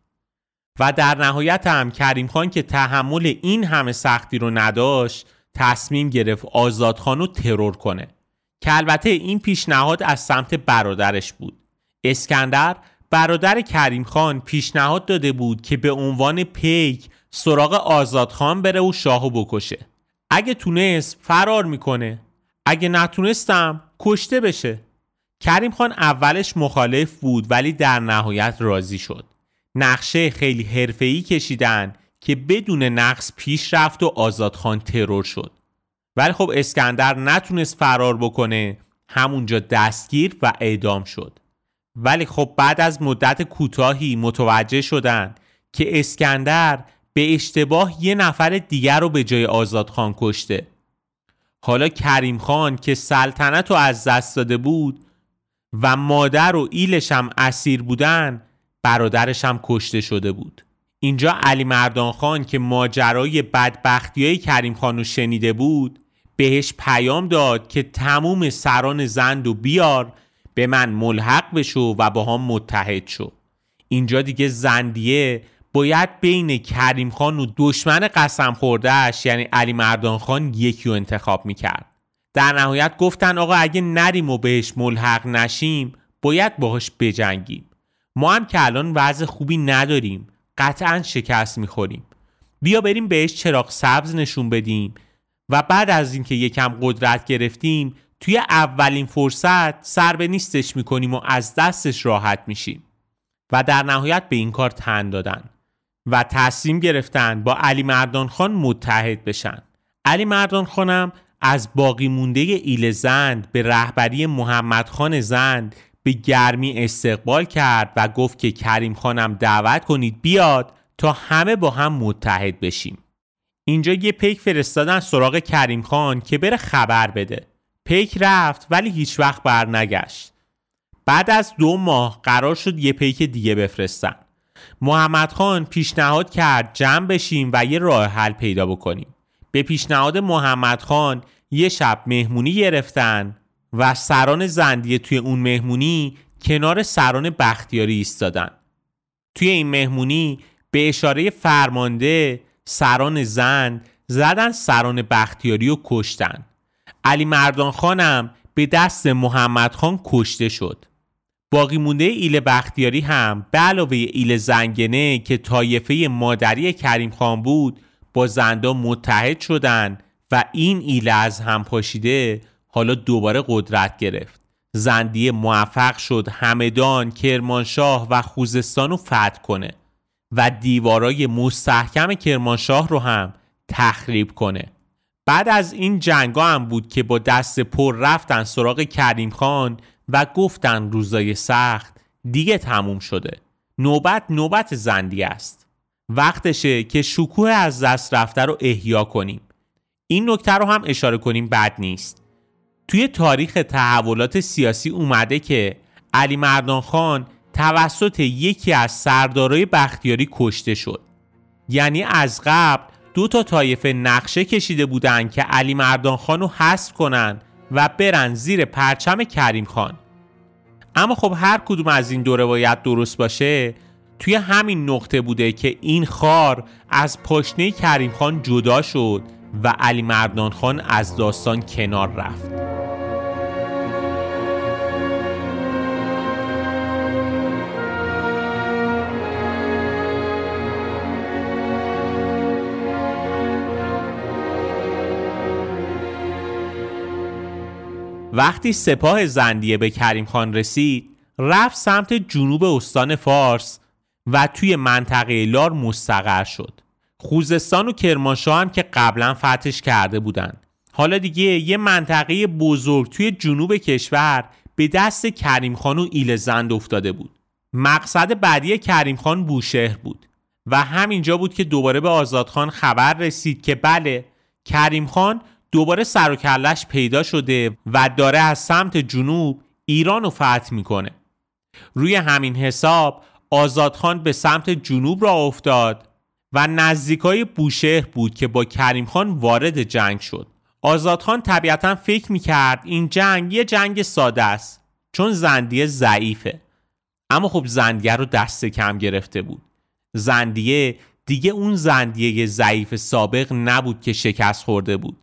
و در نهایت هم کریم خان که تحمل این همه سختی رو نداشت تصمیم گرفت آزادخان رو ترور کنه. که البته این پیشنهاد از سمت برادرش بود. اسکندر برادر کریم خان پیشنهاد داده بود که به عنوان پیک سراغ آزادخان بره و شاهو بکشه. اگه تونست فرار می‌کنه. اگه نتونستم کشته بشه. کریم خان اولش مخالف بود ولی در نهایت راضی شد. نقشه خیلی حرفه‌ای کشیدن که بدون نقص پیش رفت و آزادخان ترور شد. ولی خب اسکندر نتونست فرار بکنه همونجا دستگیر و اعدام شد. ولی خب بعد از مدت کوتاهی متوجه شدن که اسکندر به اشتباه یه نفر دیگر رو به جای آزادخان کشته. حالا کریم خان که سلطنت رو از دست داده بود و مادر و ایلش هم اسیر بودن برادرش هم کشته شده بود. اینجا علی مردان خان که ماجرای بدبختی های کریم خان رو شنیده بود بهش پیام داد که تموم سران زند و بیار به من ملحق بشو و با هم متحد شو. اینجا دیگه زندیه باید بین کریم خان و دشمن قسم خوردهش یعنی علی مردان خان یکی رو انتخاب می‌کرد. در نهایت گفتن آقا اگه نریم و بهش ملحق نشیم باید باهاش بجنگیم. ما هم که الان وضع خوبی نداریم قطعا شکست می‌خوریم. بیا بریم بهش چراغ سبز نشون بدیم. و بعد از اینکه یکم قدرت گرفتیم توی اولین فرصت سر به نیستش می‌کنیم و از دستش راحت میشیم. و در نهایت به این کار تن دادن. و تصمیم گرفتن با علی مردان خان متحد بشن. علی مردان خانم از باقی مونده ایل زند به رهبری محمد خان زند به گرمی استقبال کرد و گفت که کریم خانم دعوت کنید بیاد تا همه با هم متحد بشیم. اینجا یه پیک فرستادن سراغ کریم خان که بره خبر بده. پیک رفت ولی هیچ وقت بر نگشت. بعد از دو ماه قرار شد یه پیک دیگه بفرستن. محمد خان پیشنهاد کرد جمع بشیم و یه راه حل پیدا بکنیم. به پیشنهاد محمد خان یه شب مهمونی گرفتن و سران زندیه توی اون مهمونی کنار سران بختیاری ایستادن. توی این مهمونی به اشاره فرمانده سران زند زدن سران بختیاری و کشتن. علی مردان خانم به دست محمد خان کشته شد. باقی مونده ایل بختیاری هم به علاوه ایل زنگنه که طایفه مادری کریم خان بود با زندا متحد شدند و این ایله از هم پاشیده حالا دوباره قدرت گرفت. زندیه موفق شد همدان کرمانشاه و خوزستان رو فتح کنه و دیوارای مستحکم کرمانشاه رو هم تخریب کنه. بعد از این جنگا هم بود که با دست پر رفتن سراغ کریم خان و گفتن روزای سخت دیگه تموم شده. نوبت نوبت زندی است. وقتشه که شکوه از دست رفته رو احیا کنیم. این نکته رو هم اشاره کنیم بد نیست. توی تاریخ تحولات سیاسی اومده که علی مردان خان توسط یکی از سردارای بختیاری کشته شد. یعنی از قبل دو تا طایفه نقشه کشیده بودن که علی مردان خان رو حذف کنن و برن زیر پرچم کریم خان. اما خب هر کدوم از این دو روایت درست باشه توی همین نقطه بوده که این خار از پاشنه کریم خان جدا شد و علی مردان خان از داستان کنار رفت. وقتی سپاه زندیه به کریم خان رسید رفت سمت جنوب استان فارس و توی منطقه لار مستقر شد. خوزستان و کرمانشاه هم که قبلا فتش کرده بودند. حالا دیگه یه منطقه بزرگ توی جنوب کشور به دست کریم خان و ایل زند افتاده بود. مقصد بعدی کریم خان بوشهر بود و همینجا بود که دوباره به آزادخان خبر رسید که بله کریم خان دوباره سر و کلش پیدا شده و داره از سمت جنوب ایران رو فتح می‌کنه. روی همین حساب آزادخان به سمت جنوب را افتاد و نزدیکای بوشهر بود که با کریم خان وارد جنگ شد. آزادخان طبیعتا فکر می‌کرد این جنگ یه جنگ ساده است چون زندیه ضعیفه. اما خب زندیه رو دست کم گرفته بود. زندیه دیگه اون زندیه ضعیف سابق نبود که شکست خورده بود.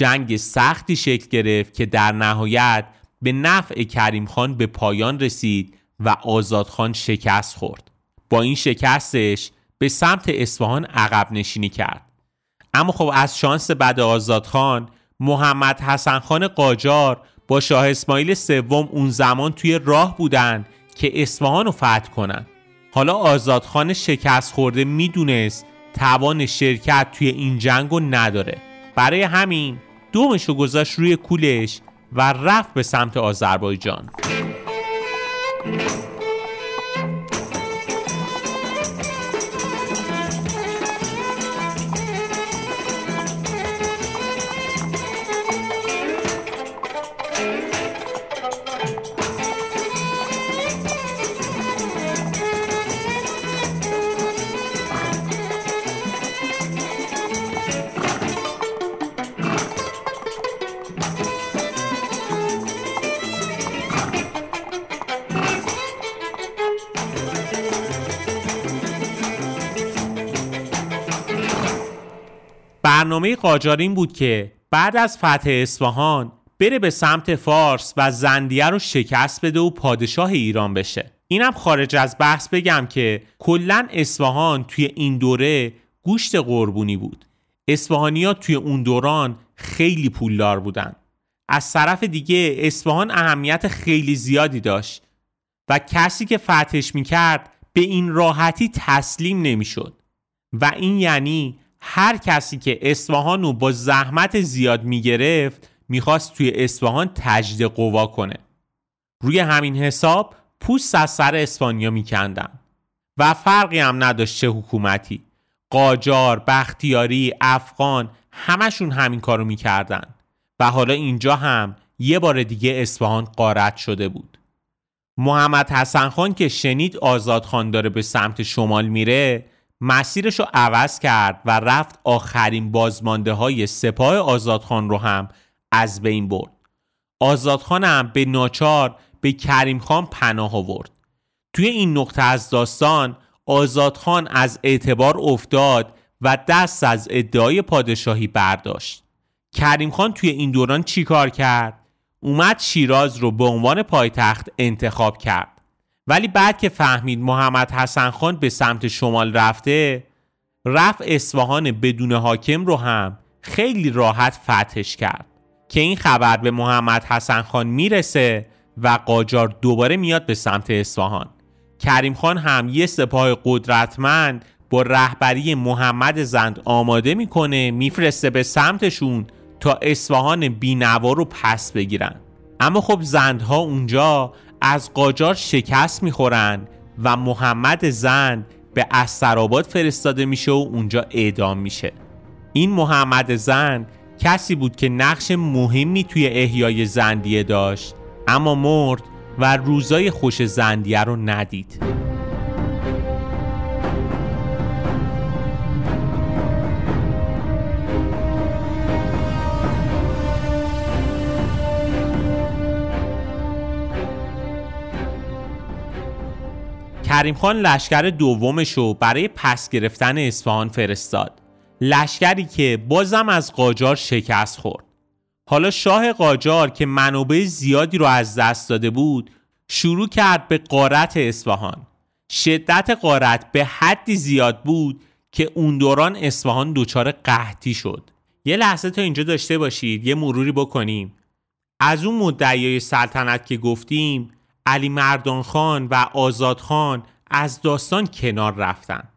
جنگ سختی شکل گرفت که در نهایت به نفع کریم خان به پایان رسید و آزادخان شکست خورد. با این شکستش به سمت اصفهان عقب نشینی کرد. اما خب از شانس بعد آزادخان محمد حسن خان قاجار با شاه اسماعیل سوم اون زمان توی راه بودن که اصفهان رو فتح کنن حالا آزادخان شکست خورده می‌دونست توان شرکت توی این جنگ رو نداره. برای همین دومش رو گذاشت روی کولش و رفت به سمت آذربایجان. برنامه قاجار این بود که بعد از فتح اصفهان بره به سمت فارس و زندیه رو شکست بده و پادشاه ایران بشه. اینم خارج از بحث بگم که کلا اصفهان توی این دوره گوشت قربونی بود. اصفهانیا توی اون دوران خیلی پولدار بودن. از طرف دیگه اصفهان اهمیت خیلی زیادی داشت و کسی که فتحش می‌کرد به این راحتی تسلیم نمی‌شد. و این یعنی هر کسی که اصفهان رو با زحمت زیاد می‌گرفت می‌خواست توی اصفهان تجدید قوا کنه. روی همین حساب پوست از سر اسپانیا میکندن. و فرقی هم نداشت چه حکومتی. قاجار، بختیاری، افغان همشون همین کارو می‌کردن. و حالا اینجا هم یه بار دیگه اصفهان قارت شده بود. محمد حسن خان که شنید آزاد خان داره به سمت شمال میره مسیرش رو عوض کرد و رفت آخرین بازمانده های سپاه آزادخان رو هم از بین برد. آزادخان هم به ناچار به کریم خان پناه آورد. توی این نقطه از داستان آزادخان از اعتبار افتاد و دست از ادعای پادشاهی برداشت. کریم خان توی این دوران چی کار کرد؟ اومد شیراز رو به عنوان پایتخت انتخاب کرد. ولی بعد که فهمید محمد حسن خان به سمت شمال رفته رفت اصفهان بدون حاکم رو هم خیلی راحت فتحش کرد که این خبر به محمد حسن خان می‌رسه و قاجار دوباره میاد به سمت اصفهان. کریم خان هم یه سپاه قدرتمند با رهبری محمد زند آماده می‌کنه میفرسته به سمتشون تا اصفهان بینوا رو پس بگیرن. اما خب زندها اونجا از قاجار شکست می‌خورن و محمد زند به استراباد فرستاده میشه و اونجا اعدام میشه. این محمد زند کسی بود که نقش مهمی توی احیای زندیه داشت اما مرد و روزای خوش زندیه رو ندید. کریم خان لشکر دومش رو برای پس گرفتن اصفهان فرستاد. لشکری که بازم از قاجار شکست خورد. حالا شاه قاجار که منابع زیادی رو از دست داده بود شروع کرد به قارت اصفهان. شدت قارت به حدی زیاد بود که اون دوران اصفهان دچار قحطی شد. یه لحظه تا اینجا داشته باشید یه مروری بکنیم. از اون مدعیای سلطنت که گفتیم علی مردان خان و آزاد خان از داستان کنار رفتن.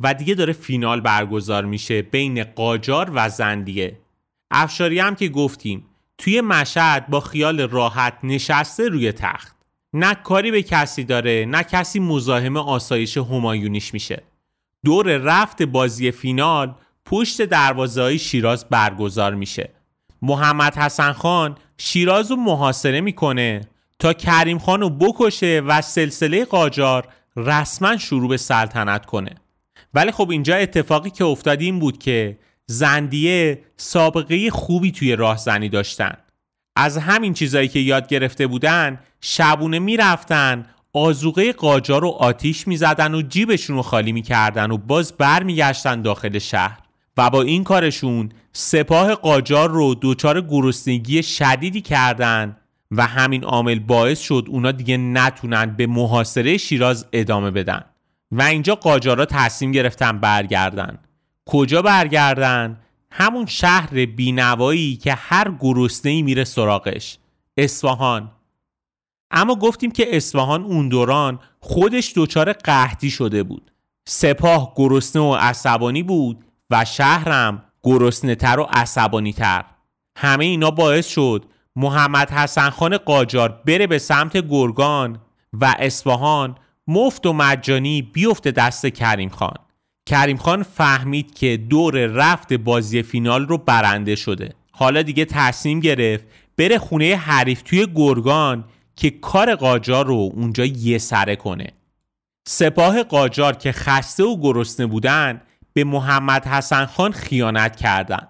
و دیگه داره فینال برگزار میشه بین قاجار و زندیه. افشاری هم که گفتیم توی مشهد با خیال راحت نشسته روی تخت. نه کاری به کسی داره نه کسی مزاحم آسایش همایونیش میشه. دور رفت بازی فینال پشت دروازه های شیراز برگزار میشه. محمد حسن خان شیراز رو محاصره می‌کنه. تا کریم خان رو بکشه و سلسله قاجار رسما شروع به سلطنت کنه. ولی خب اینجا اتفاقی که افتاد این بود که زندیه سابقه خوبی توی راهزنی داشتن. از همین چیزایی که یاد گرفته بودن شبونه می‌رفتن آزوقه قاجار رو آتیش می‌زدن و جیبشون رو خالی می‌کردن و باز برمیگشتن داخل شهر. و با این کارشون سپاه قاجار رو دچار گرسنگی شدیدی کردن و همین عامل باعث شد اونا دیگه نتونن به محاصره شیراز ادامه بدن. و اینجا قاجارا تصمیم گرفتن برگردن. کجا برگردن؟ همون شهر بینوایی که هر گرسنه میره سراغش. اصفهان. اما گفتیم که اصفهان اون دوران خودش دچار قحطی شده بود. سپاه گرسنه و عصبانی بود و شهرم گرسنه تر و عصبانی تر همه اینا باعث شد محمد حسن خان قاجار بره به سمت گرگان و اصفهان مفت و مجانی بیفته دست کریم خان. کریم خان فهمید که دور رفت بازی فینال رو برنده شده. حالا دیگه تصمیم گرفت بره خونه حریف توی گرگان که کار قاجار رو اونجا یه سره کنه. سپاه قاجار که خسته و گرسنه بودن به محمد حسن خان خیانت کردند.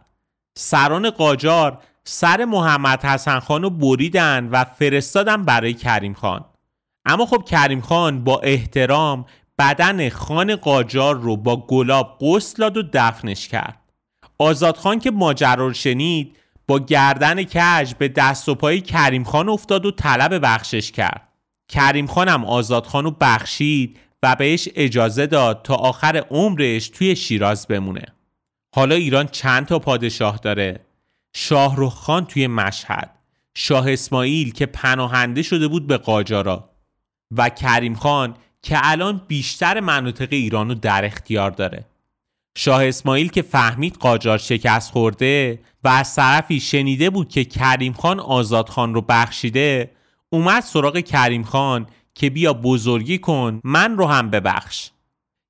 سران قاجار سر محمد حسن خان رو بریدن و فرستادن برای کریم خان. اما خب کریم خان با احترام بدن خان قاجار رو با گلاب غسل و دفنش کرد. آزادخان که ماجرا رو شنید با گردن کج به دست و پای کریم خان افتاد و طلب بخشش کرد. کریم خانم آزادخان رو بخشید و بهش اجازه داد تا آخر عمرش توی شیراز بمونه. حالا ایران چند تا پادشاه داره؟ شاهرخ خان توی مشهد شاه اسماعیل که پناهنده شده بود به قاجارا و کریم خان که الان بیشتر مناطق ایران رو در اختیار داره. شاه اسماعیل که فهمید قاجار شکست خورده و از طرفی شنیده بود که کریم خان آزاد خان رو بخشیده اومد سراغ کریم خان که بیا بزرگی کن من رو هم ببخش.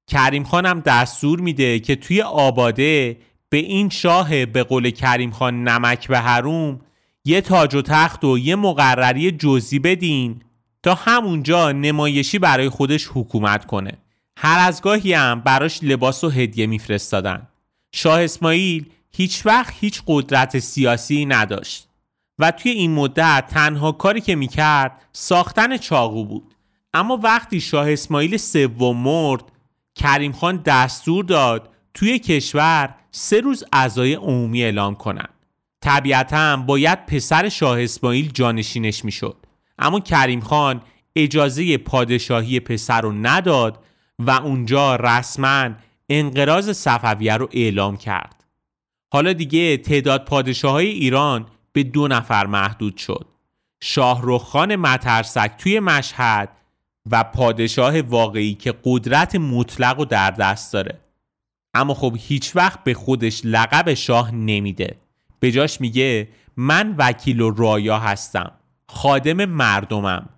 کریم خانم دستور میده که توی آباده به این شاه به قول کریم خان نمک به حروم یه تاج و تخت و یه مقرری جزی بدین تا همونجا نمایشی برای خودش حکومت کنه. هر از گاهی هم براش لباس و هدیه میفرستادن. شاه اسماعیل هیچ وقت هیچ قدرت سیاسی نداشت و توی این مدت تنها کاری که می‌کرد ساختن چاقو بود. اما وقتی شاه اسماعیل سوم مرد کریم خان دستور داد توی کشور سه روز عزای عمومی اعلام کنند. طبیعتا باید پسر شاه اسماعیل جانشینش می‌شد. اما کریم خان اجازه پادشاهی پسر رو نداد و اونجا رسما انقراض صفویه رو اعلام کرد. حالا دیگه تعداد های ایران به دو نفر محدود شد. شاهرخ خان مترسک توی مشهد و پادشاه واقعی که قدرت مطلق و در دست داره. اما خب هیچ وقت به خودش لقب شاه نمیده. به جاش میگه من وکیل و رایا هستم. خادم مردمم.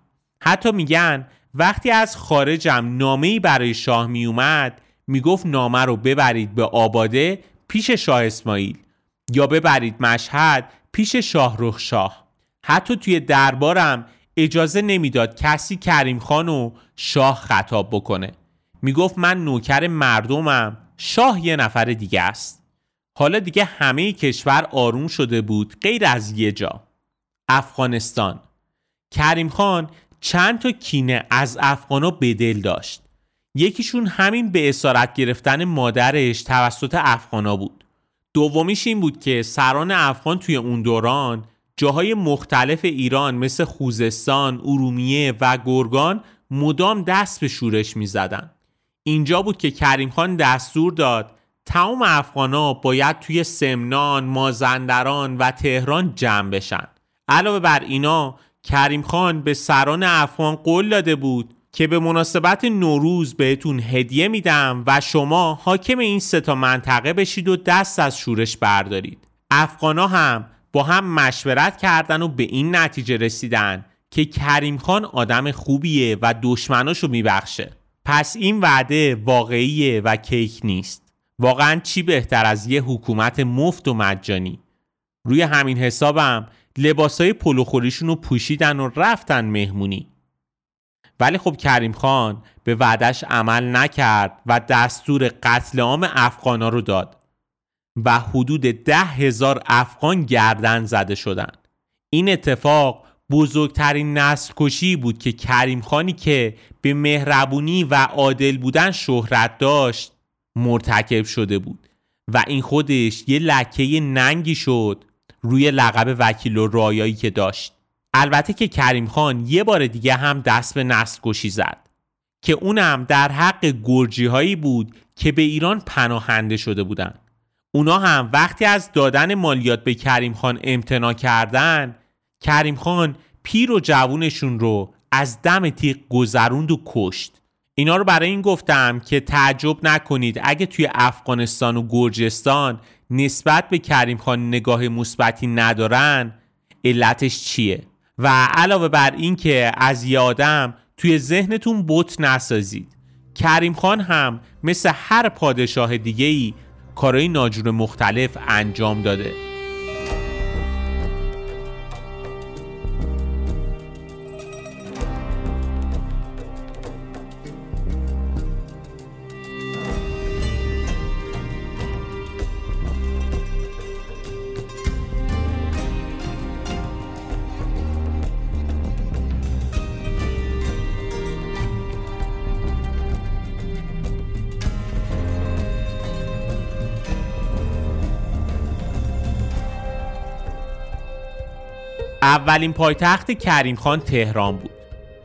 حتی میگن وقتی از خارجم نامه‌ای برای شاه میومد می‌گفت نامه رو ببرید به آباده پیش شاه اسماعیل. یا ببرید مشهد پیش شاهرخ شاه. حتی توی دربارم اجازه نمی‌داد کسی کریم خان و شاه خطاب بکنه. می‌گفت من نوکر مردمم. شاه یه نفر دیگه است. حالا دیگه همه کشور آروم شده بود غیر از یه جا. افغانستان. کریم خان چند تا کینه از افغانا به دل داشت. یکیشون همین به اسارت گرفتن مادرش توسط افغانا بود. دومیش این بود که سران افغان توی اون دوران جاهای مختلف ایران مثل خوزستان، ارومیه و گرگان مدام دست به شورش می زدن. اینجا بود که کریم خان دستور داد تمام افغانا باید توی سمنان، مازندران و تهران جمع بشن. علاوه بر اینا کریم خان به سران افغان قول داده بود که به مناسبت نوروز بهتون هدیه میدم و شما حاکم این سه تا منطقه بشید و دست از شورش بردارید. افغانا هم با هم مشورت کردن و به این نتیجه رسیدن که کریم خان آدم خوبیه و دشمناشو میبخشه پس این وعده واقعیه و کیک نیست. واقعا چی بهتر از یه حکومت مفت و مجانی؟ روی همین حسابم لباسای پلوخوریشون رو پوشیدن و رفتن مهمونی. ولی خب کریم خان به وعدش عمل نکرد و دستور قتل عام افغانا رو داد و حدود ده هزار افغان گردن زده شدند. این اتفاق بزرگترین نسل کشی بود که کریم خانی که به مهربونی و عادل بودن شهرت داشت مرتکب شده بود و این خودش یه لکه ننگی شد روی لقب وکیل و رایایی که داشت البته که کریم خان یه بار دیگه هم دست به نسل کشی زد که اونم در حق گرجی هایی بود که به ایران پناهنده شده بودند. اونا هم وقتی از دادن مالیات به کریم خان امتنا کردن کریم خان پیر و جوونشون رو از دم تیغ گذروند و کشت. اینا رو برای این گفتم که تعجب نکنید اگه توی افغانستان و گرجستان نسبت به کریم خان نگاه مثبتی ندارن علتش چیه؟ و علاوه بر این که از یادم توی ذهنتون بت نسازید. کریم خان هم مثل هر پادشاه دیگه ای کارهای ناجور مختلف انجام داده. اولین پایتخت کریم خان تهران بود.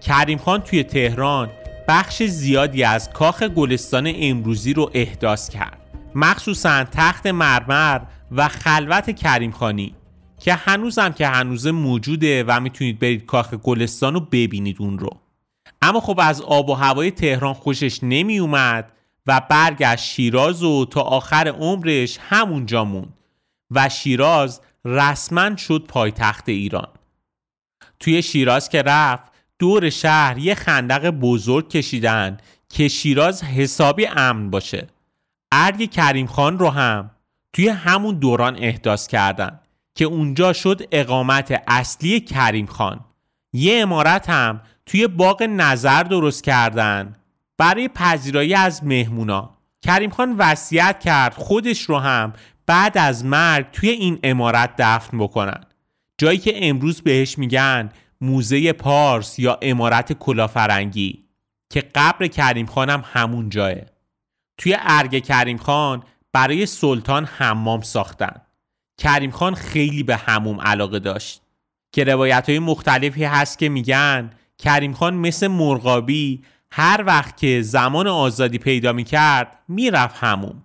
کریم خان توی تهران بخش زیادی از کاخ گلستان امروزی رو احداث کرد. مخصوصا تخت مرمر و خلوت کریم خانی که هنوزم که هنوز موجوده و می‌تونید برید کاخ گلستان رو ببینید اون رو. اما خب از آب و هوای تهران خوشش نمی اومد و برگشت شیراز و تا آخر عمرش همونجا موند و شیراز رسما شد پایتخت ایران. توی شیراز که رفت دور شهر یه خندق بزرگ کشیدن که شیراز حسابی امن باشه. ارگ کریم خان رو هم توی همون دوران احداث کردن که اونجا شد اقامت اصلی کریم خان. یه امارت هم توی باغ نظر درست کردن برای پذیرایی از مهمونا. کریم خان وصیت کرد خودش رو هم بعد از مرگ توی این امارت دفن بکنن. جایی که امروز بهش میگن موزه پارس یا امارت کلافرنگی که قبر کریم خانم همون جاه توی ارگ کریم خان برای سلطان حمام ساختن. کریم خان خیلی به هموم علاقه داشت. که روایت های مختلفی هست که میگن کریم خان مثل مرغابی هر وقت که زمان آزادی پیدا می‌کرد می‌رفت هموم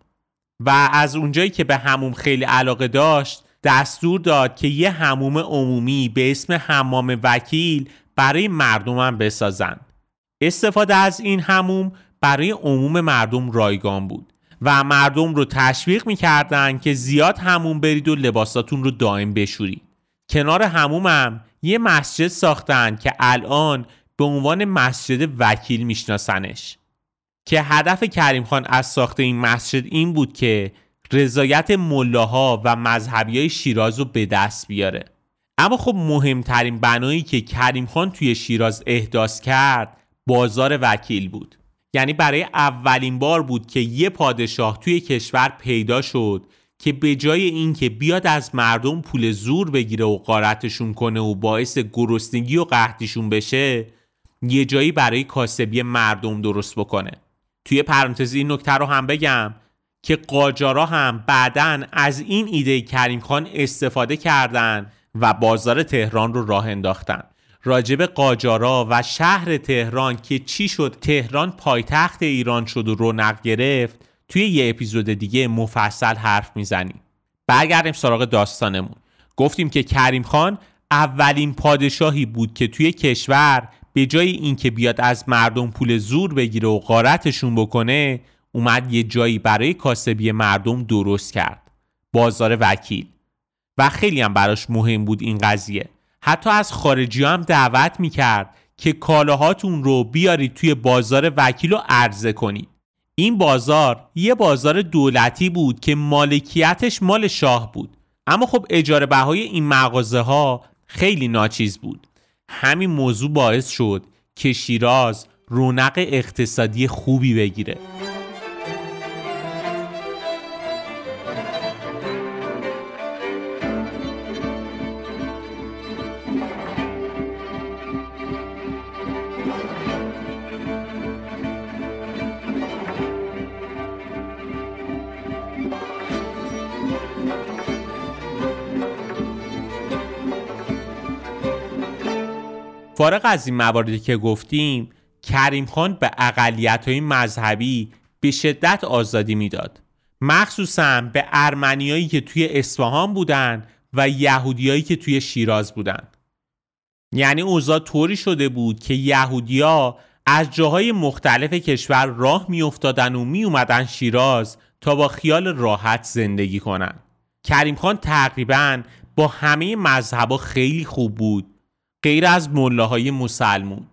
و از اونجایی که به هموم خیلی علاقه داشت دستور داد که یه هموم عمومی به اسم حمام وکیل برای مردمم بسازند. استفاده از این هموم برای عموم مردم رایگان بود و مردم رو تشویق می‌کردن که زیاد هموم برید و لباساتون رو دائم بشورید. کنار همومم یه مسجد ساختن که الان به عنوان مسجد وکیل میشناسنش. که هدف کریم خان از ساخت این مسجد این بود که رضایت ملاها و مذهبی های شیراز رو به دست بیاره. اما خب مهمترین بنایی که کریم خان توی شیراز احداث کرد بازار وکیل بود. یعنی برای اولین بار بود که یه پادشاه توی کشور پیدا شد که به جای اینکه بیاد از مردم پول زور بگیره و قارتشون کنه و باعث گرسنگی و قحطیشون بشه یه جایی برای کاسبی مردم درست بکنه. توی پرانتز این نکته رو هم بگم. که قاجارا هم بعدا از این ایده کریم خان استفاده کردند و بازار تهران رو راه انداختن راجب قاجارا و شهر تهران که چی شد تهران پایتخت ایران شد و رونق گرفت توی یه اپیزود دیگه مفصل حرف می‌زنیم. برگردیم سراغ داستانمون. گفتیم که کریم خان اولین پادشاهی بود که توی کشور به جای اینکه بیاد از مردم پول زور بگیره و غارتشون بکنه اومد یه جایی برای کاسبی مردم درست کرد. بازار وکیل. و خیلی هم براش مهم بود این قضیه. حتی از خارجی هم دعوت می‌کرد که کالاهاتون رو بیارید توی بازار وکیل و عرضه کنید. این بازار یه بازار دولتی بود که مالکیتش مال شاه بود. اما خب اجاره بهای این مغازه ها خیلی ناچیز بود. همین موضوع باعث شد که شیراز رونق اقتصادی خوبی بگیره. فارغ از این مواردی که گفتیم کریم خان به اقلیت های مذهبی به شدت آزادی می‌داد. مخصوصا به ارمنیایی که توی اصفهان بودن و یهودیایی که توی شیراز بودن. یعنی اوضاع طوری شده بود که یهودیا از جاهای مختلف کشور راه میافتادن و می اومدن شیراز تا با خیال راحت زندگی کنن. کریم خان تقریبا با همه مذهبا خیلی خوب بود. غیر از ملاهای مسلمون.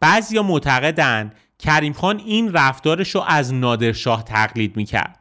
بعضیا معتقدن کریم خان این رفتارش رو از نادرشاه تقلید می‌کرد.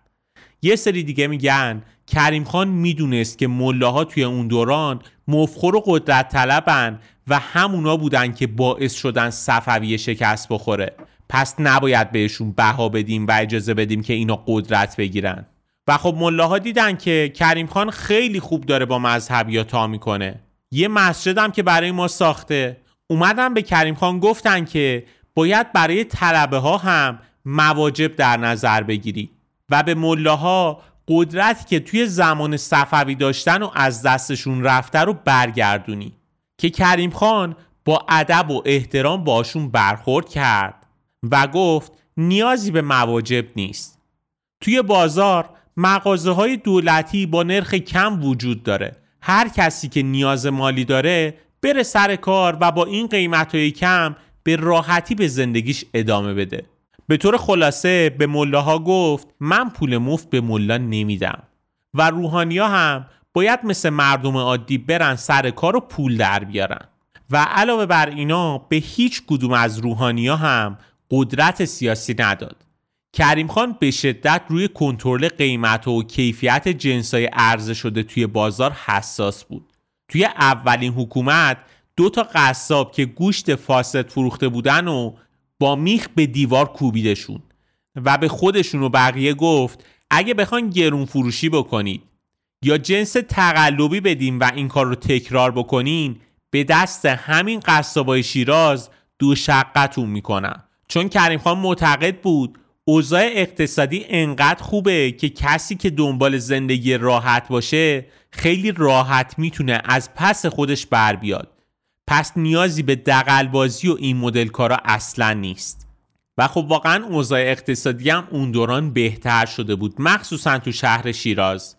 یه سری دیگه میگن کریم خان می‌دونست که ملاها توی اون دوران مفخور و قدرت طلبن و همونا بودن که باعث شدن صفوی شکست بخوره. پس نباید بهشون بها بدیم و اجازه بدیم که اینا قدرت بگیرن. و خب ملاها دیدن که کریم خان خیلی خوب داره با مذهبی تا می‌کنه. یه مسجدم که برای ما ساخته. اومدن به کریم خان گفتن که باید برای طلبه ها هم مواجب در نظر بگیری و به ملاها قدرتی که توی زمان صفوی داشتن و از دستشون رفته رو برگردونی. که کریم خان با ادب و احترام باشون برخورد کرد و گفت نیازی به مواجب نیست. توی بازار مغازه های دولتی با نرخ کم وجود داره. هر کسی که نیاز مالی داره بره سر کار و با این قیمت های کم به راحتی به زندگیش ادامه بده. به طور خلاصه به ملاها گفت من پول مفت به ملا نمیدم. و روحانیا هم باید مثل مردم عادی برن سر کار و پول در بیارن. و علاوه بر اینا به هیچ کدوم از روحانیا هم قدرت سیاسی نداد. کریم خان به شدت روی کنترل قیمت و کیفیت جنسای عرضه شده توی بازار حساس بود. توی اولین حکومت دو تا قصاب که گوشت فاسد فروخته بودن و با میخ به دیوار کوبیدشون و به خودشون و بقیه گفت اگه بخوان گرون فروشی بکنید یا جنس تقلبی بدیم و این کار رو تکرار بکنین به دست همین قصابای شیراز دو شقتون می‌کنم. چون کریم خان معتقد بود اوضاع اقتصادی انقدر خوبه که کسی که دنبال زندگی راحت باشه خیلی راحت می‌تونه از پس خودش بر بیاد. پس نیازی به دقلبازی و این مدل کارا اصلا نیست. و خب واقعا اوضاع اقتصادی هم اون دوران بهتر شده بود مخصوصا تو شهر شیراز.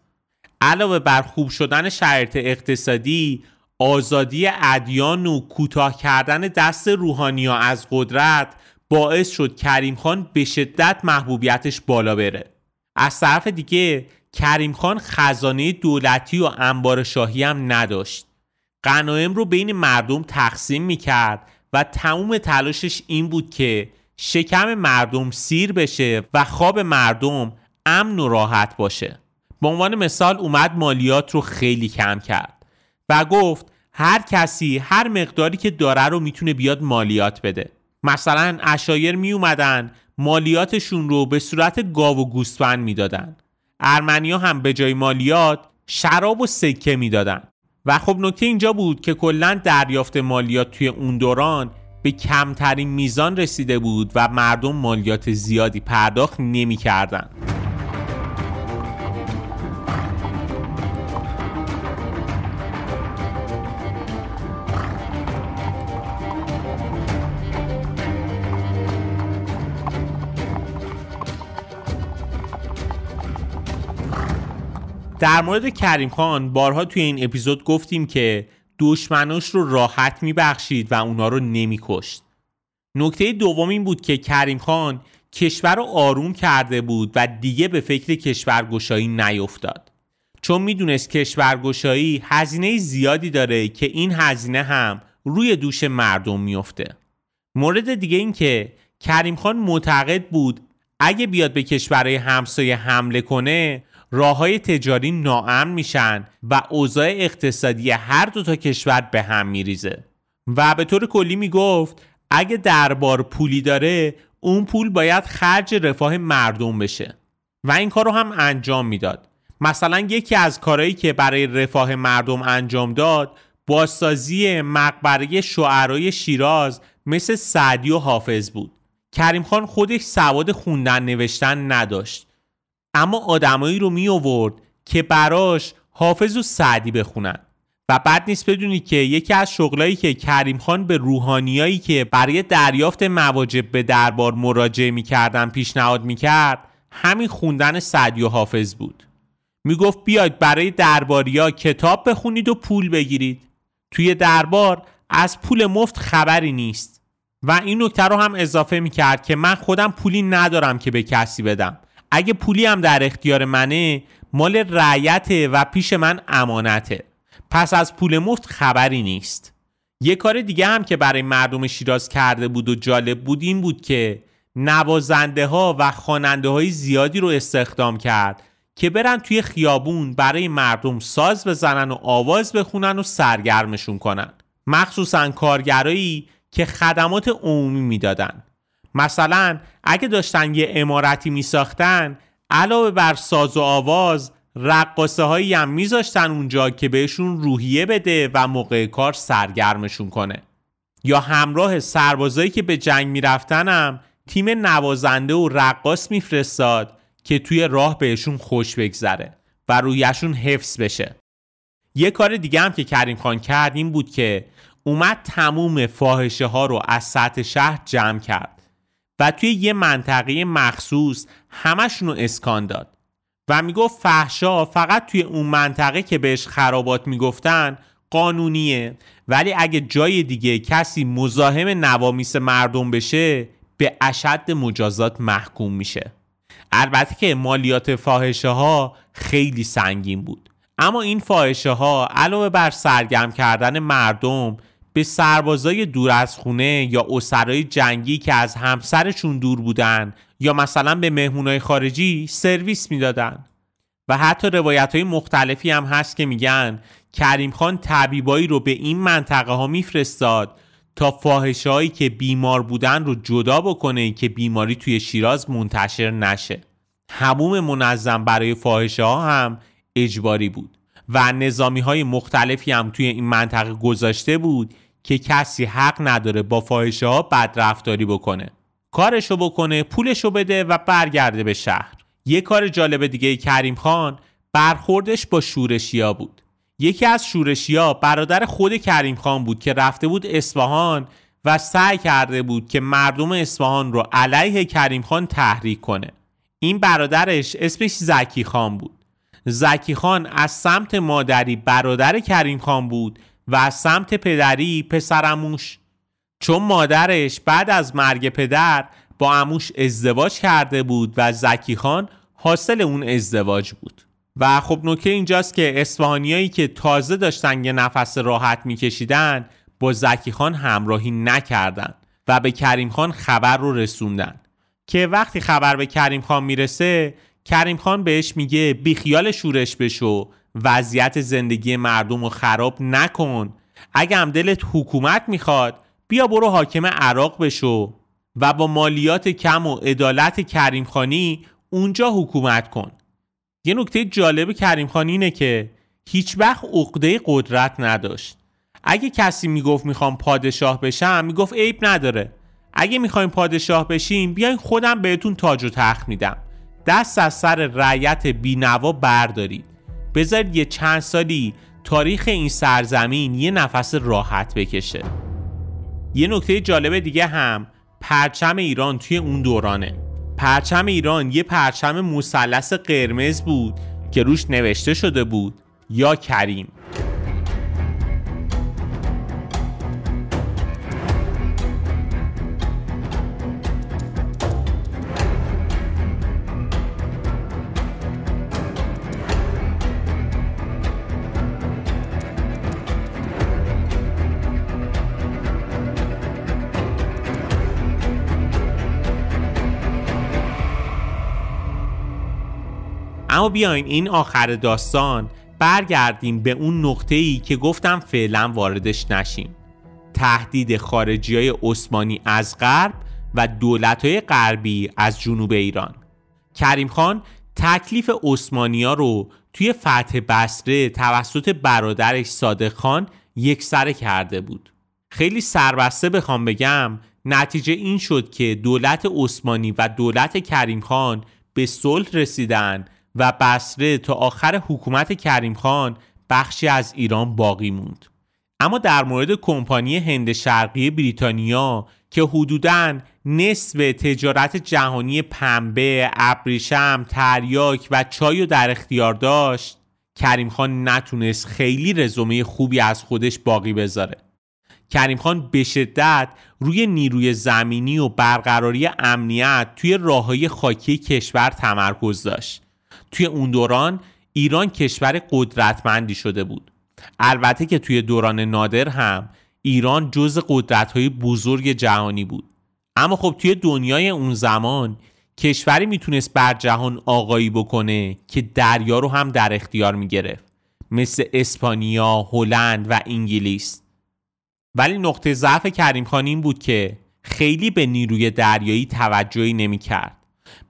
علاوه بر خوب شدن شرایط اقتصادی آزادی ادیان و کوتاه کردن دست روحانی از قدرت باعث شد کریم خان به شدت محبوبیتش بالا بره. از طرف دیگه کریم خان خزانه دولتی و انبار شاهی هم نداشت. غنایم رو بین مردم تقسیم می کرد و تموم تلاشش این بود که شکم مردم سیر بشه و خواب مردم امن و راحت باشه. به عنوان مثال اومد مالیات رو خیلی کم کرد و گفت هر کسی هر مقداری که داره رو می‌تونه بیاد مالیات بده. مثلا اشایر می اومدن مالیاتشون رو به صورت گاو و گوسفند می‌دادن ارمنیا هم به جای مالیات شراب و سکه می‌دادن و خب نکته اینجا بود که کلا دریافت مالیات توی اون دوران به کمترین میزان رسیده بود و مردم مالیات زیادی پرداخت نمی‌کردند. در مورد کریم خان بارها توی این اپیزود گفتیم که دشمناش رو راحت میبخشید و اونا رو نمیکشت. نکته دوم این بود که کریم خان کشور رو آروم کرده بود و دیگه به فکر کشورگشایی نیفتاد. چون می‌دونست کشورگشایی هزینه زیادی داره که این هزینه هم روی دوش مردم میفته مورد دیگه این که کریم خان معتقد بود اگه بیاد به کشورهای همسایه حمله کنه راه های تجاری ناامن میشن و اوضاع اقتصادی هر دو تا کشور به هم میریزه. و به طور کلی می‌گفت اگه دربار پولی داره اون پول باید خرج رفاه مردم بشه. و این کار رو هم انجام می‌داد. مثلا یکی از کارهایی که برای رفاه مردم انجام داد بازسازی مقبره شعرای شیراز مثل سعدی و حافظ بود. کریم خان خودش سواد خوندن نوشتن نداشت. اما آدمایی رو می آورد که براش حافظ و سعدی بخونن. و بعد نیست بدونی که یکی از شغلایی که کریم خان به روحانیایی که برای دریافت مواجب به دربار مراجعه می‌کردن پیشنهاد می‌کرد همین خوندن سعدی و حافظ بود. می‌گفت بیاید برای درباریا کتاب بخونید و پول بگیرید. توی دربار از پول مفت خبری نیست. و این نکته رو هم اضافه می‌کرد که من خودم پولی ندارم که به کسی بدم. اگه پولی هم در اختیار منه مال رعیته و پیش من امانته. پس از پول مفت خبری نیست. یه کار دیگه هم که برای مردم شیراز کرده بود و جالب بود این بود که نوازنده ها و خواننده های زیادی رو استخدام کرد که برن توی خیابون برای مردم ساز بزنن و آواز بخونن و سرگرمشون کنن. مخصوصا کارگرایی که خدمات عمومی می‌دادن. مثلا اگه داشتن یه امارتی می ساختن علاوه بر ساز و آواز رقاسه هایی هم میذاشتن اونجا که بهشون روحیه بده و موقع کار سرگرمشون کنه. یا همراه سربازایی که به جنگ می‌رفتن هم تیم نوازنده و رقاص میفرستاد که توی راه بهشون خوش بگذره و رویشون حفظ بشه. یه کار دیگه هم که کریم خان کرد این بود که اومد تموم فاحشه ها رو از سطح شهر جمع کرد. و توی یه منطقه مخصوص همشون رو اسکان داد. و می‌گفت فحشا فقط توی اون منطقه که بهش خرابات می‌گفتن قانونیه. ولی اگه جای دیگه کسی مزاحم نوامیس مردم بشه به اشد مجازات محکوم میشه. البته که مالیات فاحشه ها خیلی سنگین بود. اما این فاحشه ها علاوه بر سرگرم کردن مردم به سربازای دور از خونه یا اسرای جنگی که از همسرشون دور بودن یا مثلا به مهمونای خارجی سرویس می‌دادن. و حتی روایت های مختلفی هم هست که میگن کریم خان طبیبایی رو به این منطقه ها میفرستاد تا فاحشه که بیمار بودن رو جدا بکنه که بیماری توی شیراز منتشر نشه. هموم منظم برای فاحشه هم اجباری بود. و نظامی های مختلفی هم توی این منطقه گذاشته بود که کسی حق نداره با فاحشه ها بدرفتاری بکنه. کارشو بکنه پولشو بده و برگرده به شهر. یه کار جالب دیگه کریم خان برخوردش با شورشیا بود. یکی از شورشیا برادر خود کریم خان بود که رفته بود اصفهان و سعی کرده بود که مردم اصفهان رو علیه کریم خان تحریک کنه. این برادرش اسمش زکی خان بود. زکی خان از سمت مادری برادر کریم خان بود و از سمت پدری پسرموش چون مادرش بعد از مرگ پدر با اموش ازدواج کرده بود و زکی خان حاصل اون ازدواج بود. و خب نکته اینجاست که اسفهانیایی که تازه داشتن یه نفس راحت میکشیدن با زکی خان همراهی نکردن و به کریم خان خبر رو رسوندن. که وقتی خبر به کریم خان می‌رسه کریم خان بهش میگه بیخیال شورش بشو وضعیت زندگی مردم رو خراب نکن. اگه هم دلت حکومت می‌خواد بیا برو حاکم عراق بشو. و با مالیات کم و عدالت کریم خانی اونجا حکومت کن. یه نکته جالب کریم خانی اینه که هیچ وقت عقده قدرت نداشت. اگه کسی می‌گفت می‌خوام پادشاه بشم می‌گفت عیب نداره. اگه می‌خوایم پادشاه بشیم بیاین خودم بهتون تاج و تخت میدم. دست از سر رعیت بینوا بردارید. بذارید یه چند سالی تاریخ این سرزمین یه نفس راحت بکشه. یه نکته جالب دیگه هم پرچم ایران توی اون دورانه. پرچم ایران یه پرچم مثلث قرمز بود که روش نوشته شده بود یا کریم. اما بیاین این آخر داستان برگردیم به اون نقطه ای که گفتم فعلا واردش نشیم. تهدید خارجی های عثمانی از غرب و دولت های غربی از جنوب ایران. کریم خان تکلیف ها رو توی فتح بسره توسط برادرش صادق خان یک سره کرده بود. خیلی سربسته بخوام بگم نتیجه این شد که دولت عثمانی و دولت کریم خان به صلح رسیدن و بسره تا آخر حکومت کریم خان بخشی از ایران باقی موند. اما در مورد کمپانی هند شرقی بریتانیا که حدوداً نصف تجارت جهانی پنبه، ابریشم، تریاک و چای در اختیار داشت کریم خان نتونست خیلی رزومه خوبی از خودش باقی بذاره. کریم خان به شدت روی نیروی زمینی و برقراری امنیت توی راههای خاکی کشور تمرکز داشت. توی اون دوران ایران کشور قدرتمندی شده بود. البته که توی دوران نادر هم ایران جز قدرت‌های بزرگ جهانی بود. اما خب توی دنیای اون زمان کشوری می‌تونست بر جهان آقایی بکنه که دریا رو هم در اختیار می‌گرفت. مثل اسپانیا، هلند و انگلیس. ولی نقطه ضعف کریم خان این بود که خیلی به نیروی دریایی توجهی نمی‌کرد.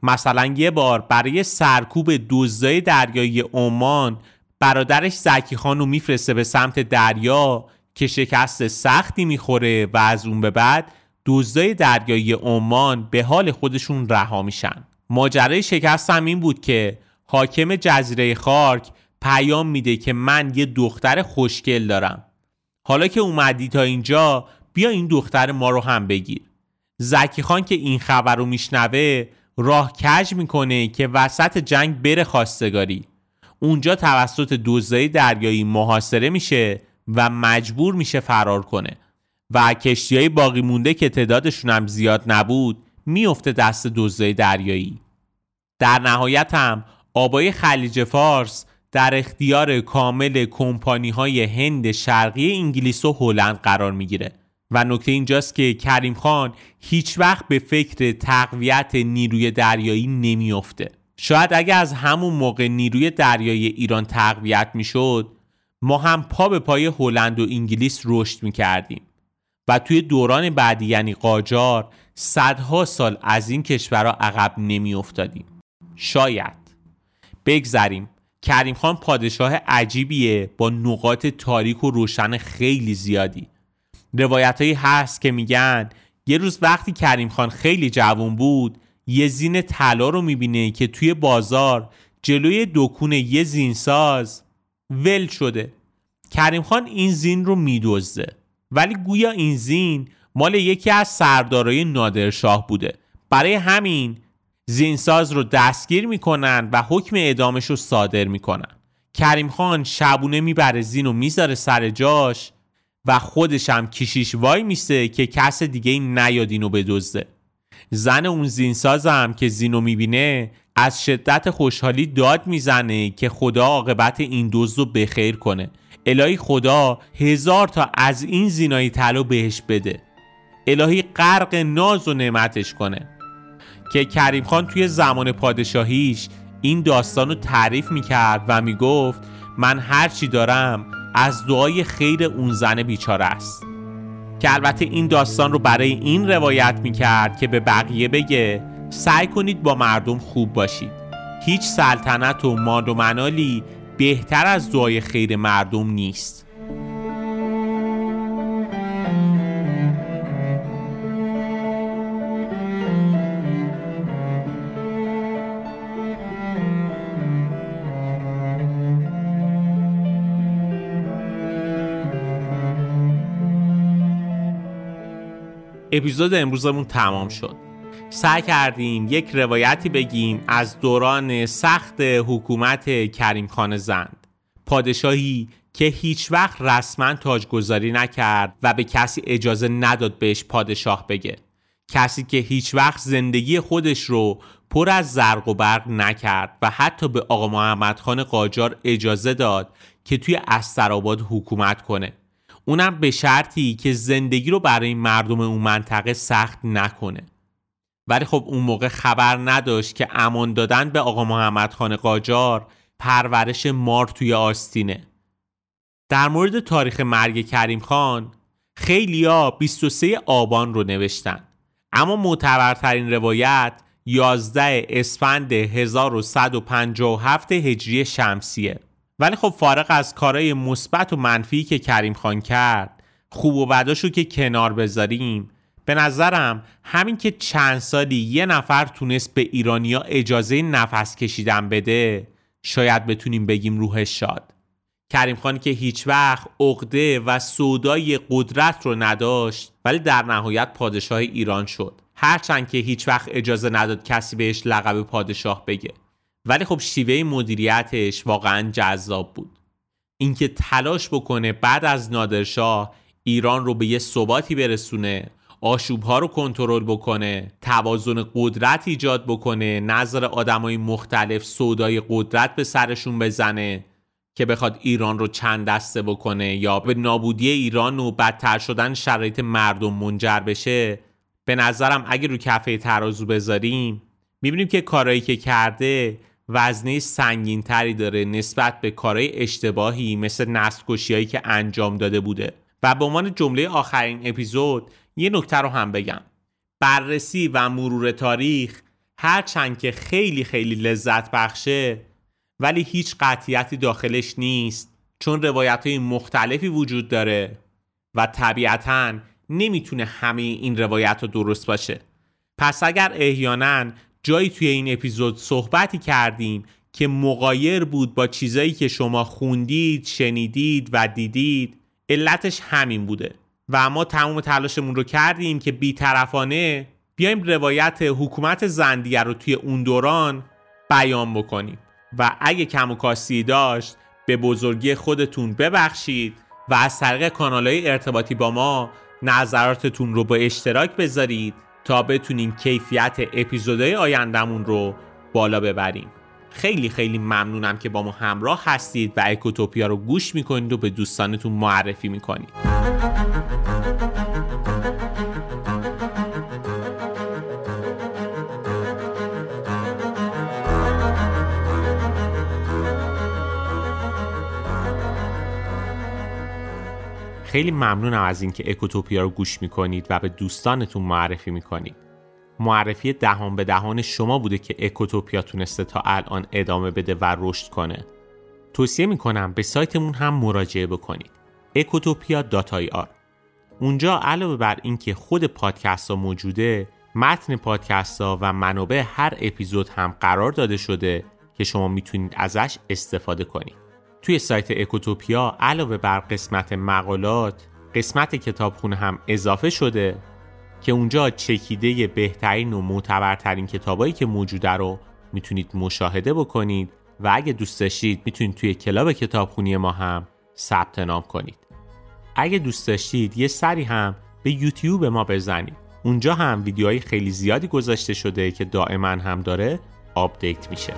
مثلا یه بار برای سرکوب دزدای دریایی عمان برادرش زکی خان رو میفرسته به سمت دریا که شکست سختی می‌خوره و از اون به بعد دزدای دریایی عمان به حال خودشون رها میشن. ماجرای شکست هم این بود که حاکم جزیره خارک پیام میده که من یه دختر خوشگل دارم. حالا که اومدی تا اینجا بیا این دختر ما رو هم بگیر. زکی خان که این خبر رو میشنوه راه کج می‌کنه که وسط جنگ بره خواستگاری. اونجا توسط دزدای دریایی محاصره میشه و مجبور میشه فرار کنه. و کشتی های باقی مونده که تعدادشون هم زیاد نبود میفته دست دزدای دریایی. در نهایت هم آبای خلیج فارس در اختیار کامل کمپانی های هند شرقی انگلیس و هلند قرار می‌گیره. و نکته اینجاست که کریم خان هیچ وقت به فکر تقویت نیروی دریایی نمیافته. شاید اگر از همون موقع نیروی دریایی ایران تقویت می‌شد ما هم پا به پای هلند و انگلیس رشد می‌کردیم. و توی دوران بعدی یعنی قاجار صدها سال از این کشورها عقب نمی افتادیم شاید. بگذریم. کریم خان پادشاه عجیبیه با نقاط تاریک و روشن خیلی زیادی. روایت هایی هست که میگن یه روز وقتی کریم خان خیلی جوان بود یه زین طلا رو می‌بینه که توی بازار جلوی دکون یه زینساز ول شده. کریم خان این زین رو میدزده. ولی گویا این زین مال یکی از سردارای نادرشاه بوده. برای همین زینساز رو دستگیر می‌کنن و حکم اعدامش رو صادر می‌کنن. کریم خان شبونه می‌بره زین و می‌ذاره سر جاش. و خودش هم کشیش وای میسته که کس دیگه نیاد اینو بدزده. زن اون زینساز هم که زینو می‌بینه از شدت خوشحالی داد می‌زنه که خدا عاقبت این دزد رو بخیر کنه. الهی خدا هزار تا از این زینایی طلا بهش بده. الهی غرق ناز و نعمتش کنه. که کریم خان توی زمان پادشاهیش این داستان رو تعریف می‌کرد و می‌گفت من هرچی دارم از دعای خیر اون زن بیچاره است. که البته این داستان رو برای این روایت می‌کرد که به بقیه بگه سعی کنید با مردم خوب باشید. هیچ سلطنت و ماد و منالی بهتر از دعای خیر مردم نیست. اپیزود امروزمون تمام شد. سعی کردیم یک روایتی بگیم از دوران سخت حکومت کریم خان زند. پادشاهی که هیچ وقت رسما تاجگذاری نکرد و به کسی اجازه نداد بهش پادشاه بگه. کسی که هیچ وقت زندگی خودش رو پر از زرق و برق نکرد و حتی به آقا محمد خان قاجار اجازه داد که توی استرآباد حکومت کنه. اونم به شرطی که زندگی رو برای مردم اون منطقه سخت نکنه. ولی خب اون موقع خبر نداشت که امان دادن به آقا محمد خان قاجار پرورش مار توی آستینه. در مورد تاریخ مرگ کریم خان خیلیا 23 آبان رو نوشتن. اما معتبرترین روایت 11 اسفند 1157 هجری شمسیه. ولی خب فارغ از کارهای مثبت و منفی که کریم خان کرد خوب و بداشو که کنار بذاریم. به نظرم همین که چند سالی یه نفر تونست به ایرانیا اجازه نفس کشیدن بده شاید بتونیم بگیم روحش شاد. کریم خان که هیچ وقت عقده و سودای قدرت رو نداشت ولی در نهایت پادشاه ایران شد. هرچند که هیچ وقت اجازه نداد کسی بهش لقب پادشاه بگه. ولی خب شیوه مدیریتش واقعا جذاب بود. اینکه تلاش بکنه بعد از نادرشاه ایران رو به یه ثباتی برسونه آشوب ها رو کنترل بکنه توازن قدرت ایجاد بکنه نظر آدمای مختلف سودای قدرت به سرشون بزنه که بخواد ایران رو چند دسته بکنه یا به نابودی ایران و بدتر شدن شرایط مردم منجر بشه به نظرم اگه رو کفه ترازو بذاریم می‌بینیم که کارایی که کرده وزنه سنگین تری داره نسبت به کارهای اشتباهی مثل نسل هایی که انجام داده بوده. و به عنوان جمله آخرین اپیزود یه نکته رو هم بگم. بررسی و مرور تاریخ هرچند که خیلی خیلی لذت بخشه ولی هیچ قطیتی داخلش نیست چون روایت های مختلفی وجود داره و طبیعتا نمی‌تونه همه این روایت رو درست باشه. پس اگر احیانا جایی توی این اپیزود صحبتی کردیم که مقایر بود با چیزایی که شما خوندید، شنیدید و دیدید. علتش همین بوده. و ما تمام تلاشمون رو کردیم که بیطرفانه بیایم روایت حکومت زندیه رو توی اون دوران بیان بکنیم. و اگه کم و کاستی داشت به بزرگی خودتون ببخشید و از طریق کانال های ارتباطی با ما نظراتتون رو با اشتراک بذارید. تا بتونیم کیفیت اپیزودهای آیندهمون رو بالا ببریم. خیلی خیلی ممنونم که با ما همراه هستید و اکوتوپیا رو گوش می‌کنید و به دوستانتون معرفی می‌کنید. خیلی ممنونم از اینکه اکوتوپیا رو گوش می‌کنید و به دوستانتون معرفی می‌کنید. معرفی دهان به دهان شما بوده که اکوتوپیا تونسته تا الان ادامه بده و رشد کنه. توصیه می‌کنم به سایتمون هم مراجعه بکنید. ecotopia.ir اونجا علاوه بر اینکه خود پادکست ها موجوده متن پادکست ها و منابع هر اپیزود هم قرار داده شده که شما می‌تونید ازش استفاده کنید. توی سایت اکوتوپیا علاوه بر قسمت مقالات قسمت کتابخونه هم اضافه شده که اونجا چکیده بهترین و معتبرترین کتابایی که موجوده رو می‌تونید مشاهده بکنید و اگه دوست داشتید می‌تونید توی کلاب کتابخونی ما هم ثبت نام کنید. اگه دوست داشتید یه سری هم به یوتیوب ما بزنید. اونجا هم ویدیوهای خیلی زیادی گذاشته شده که دائما هم داره آپدیت میشه.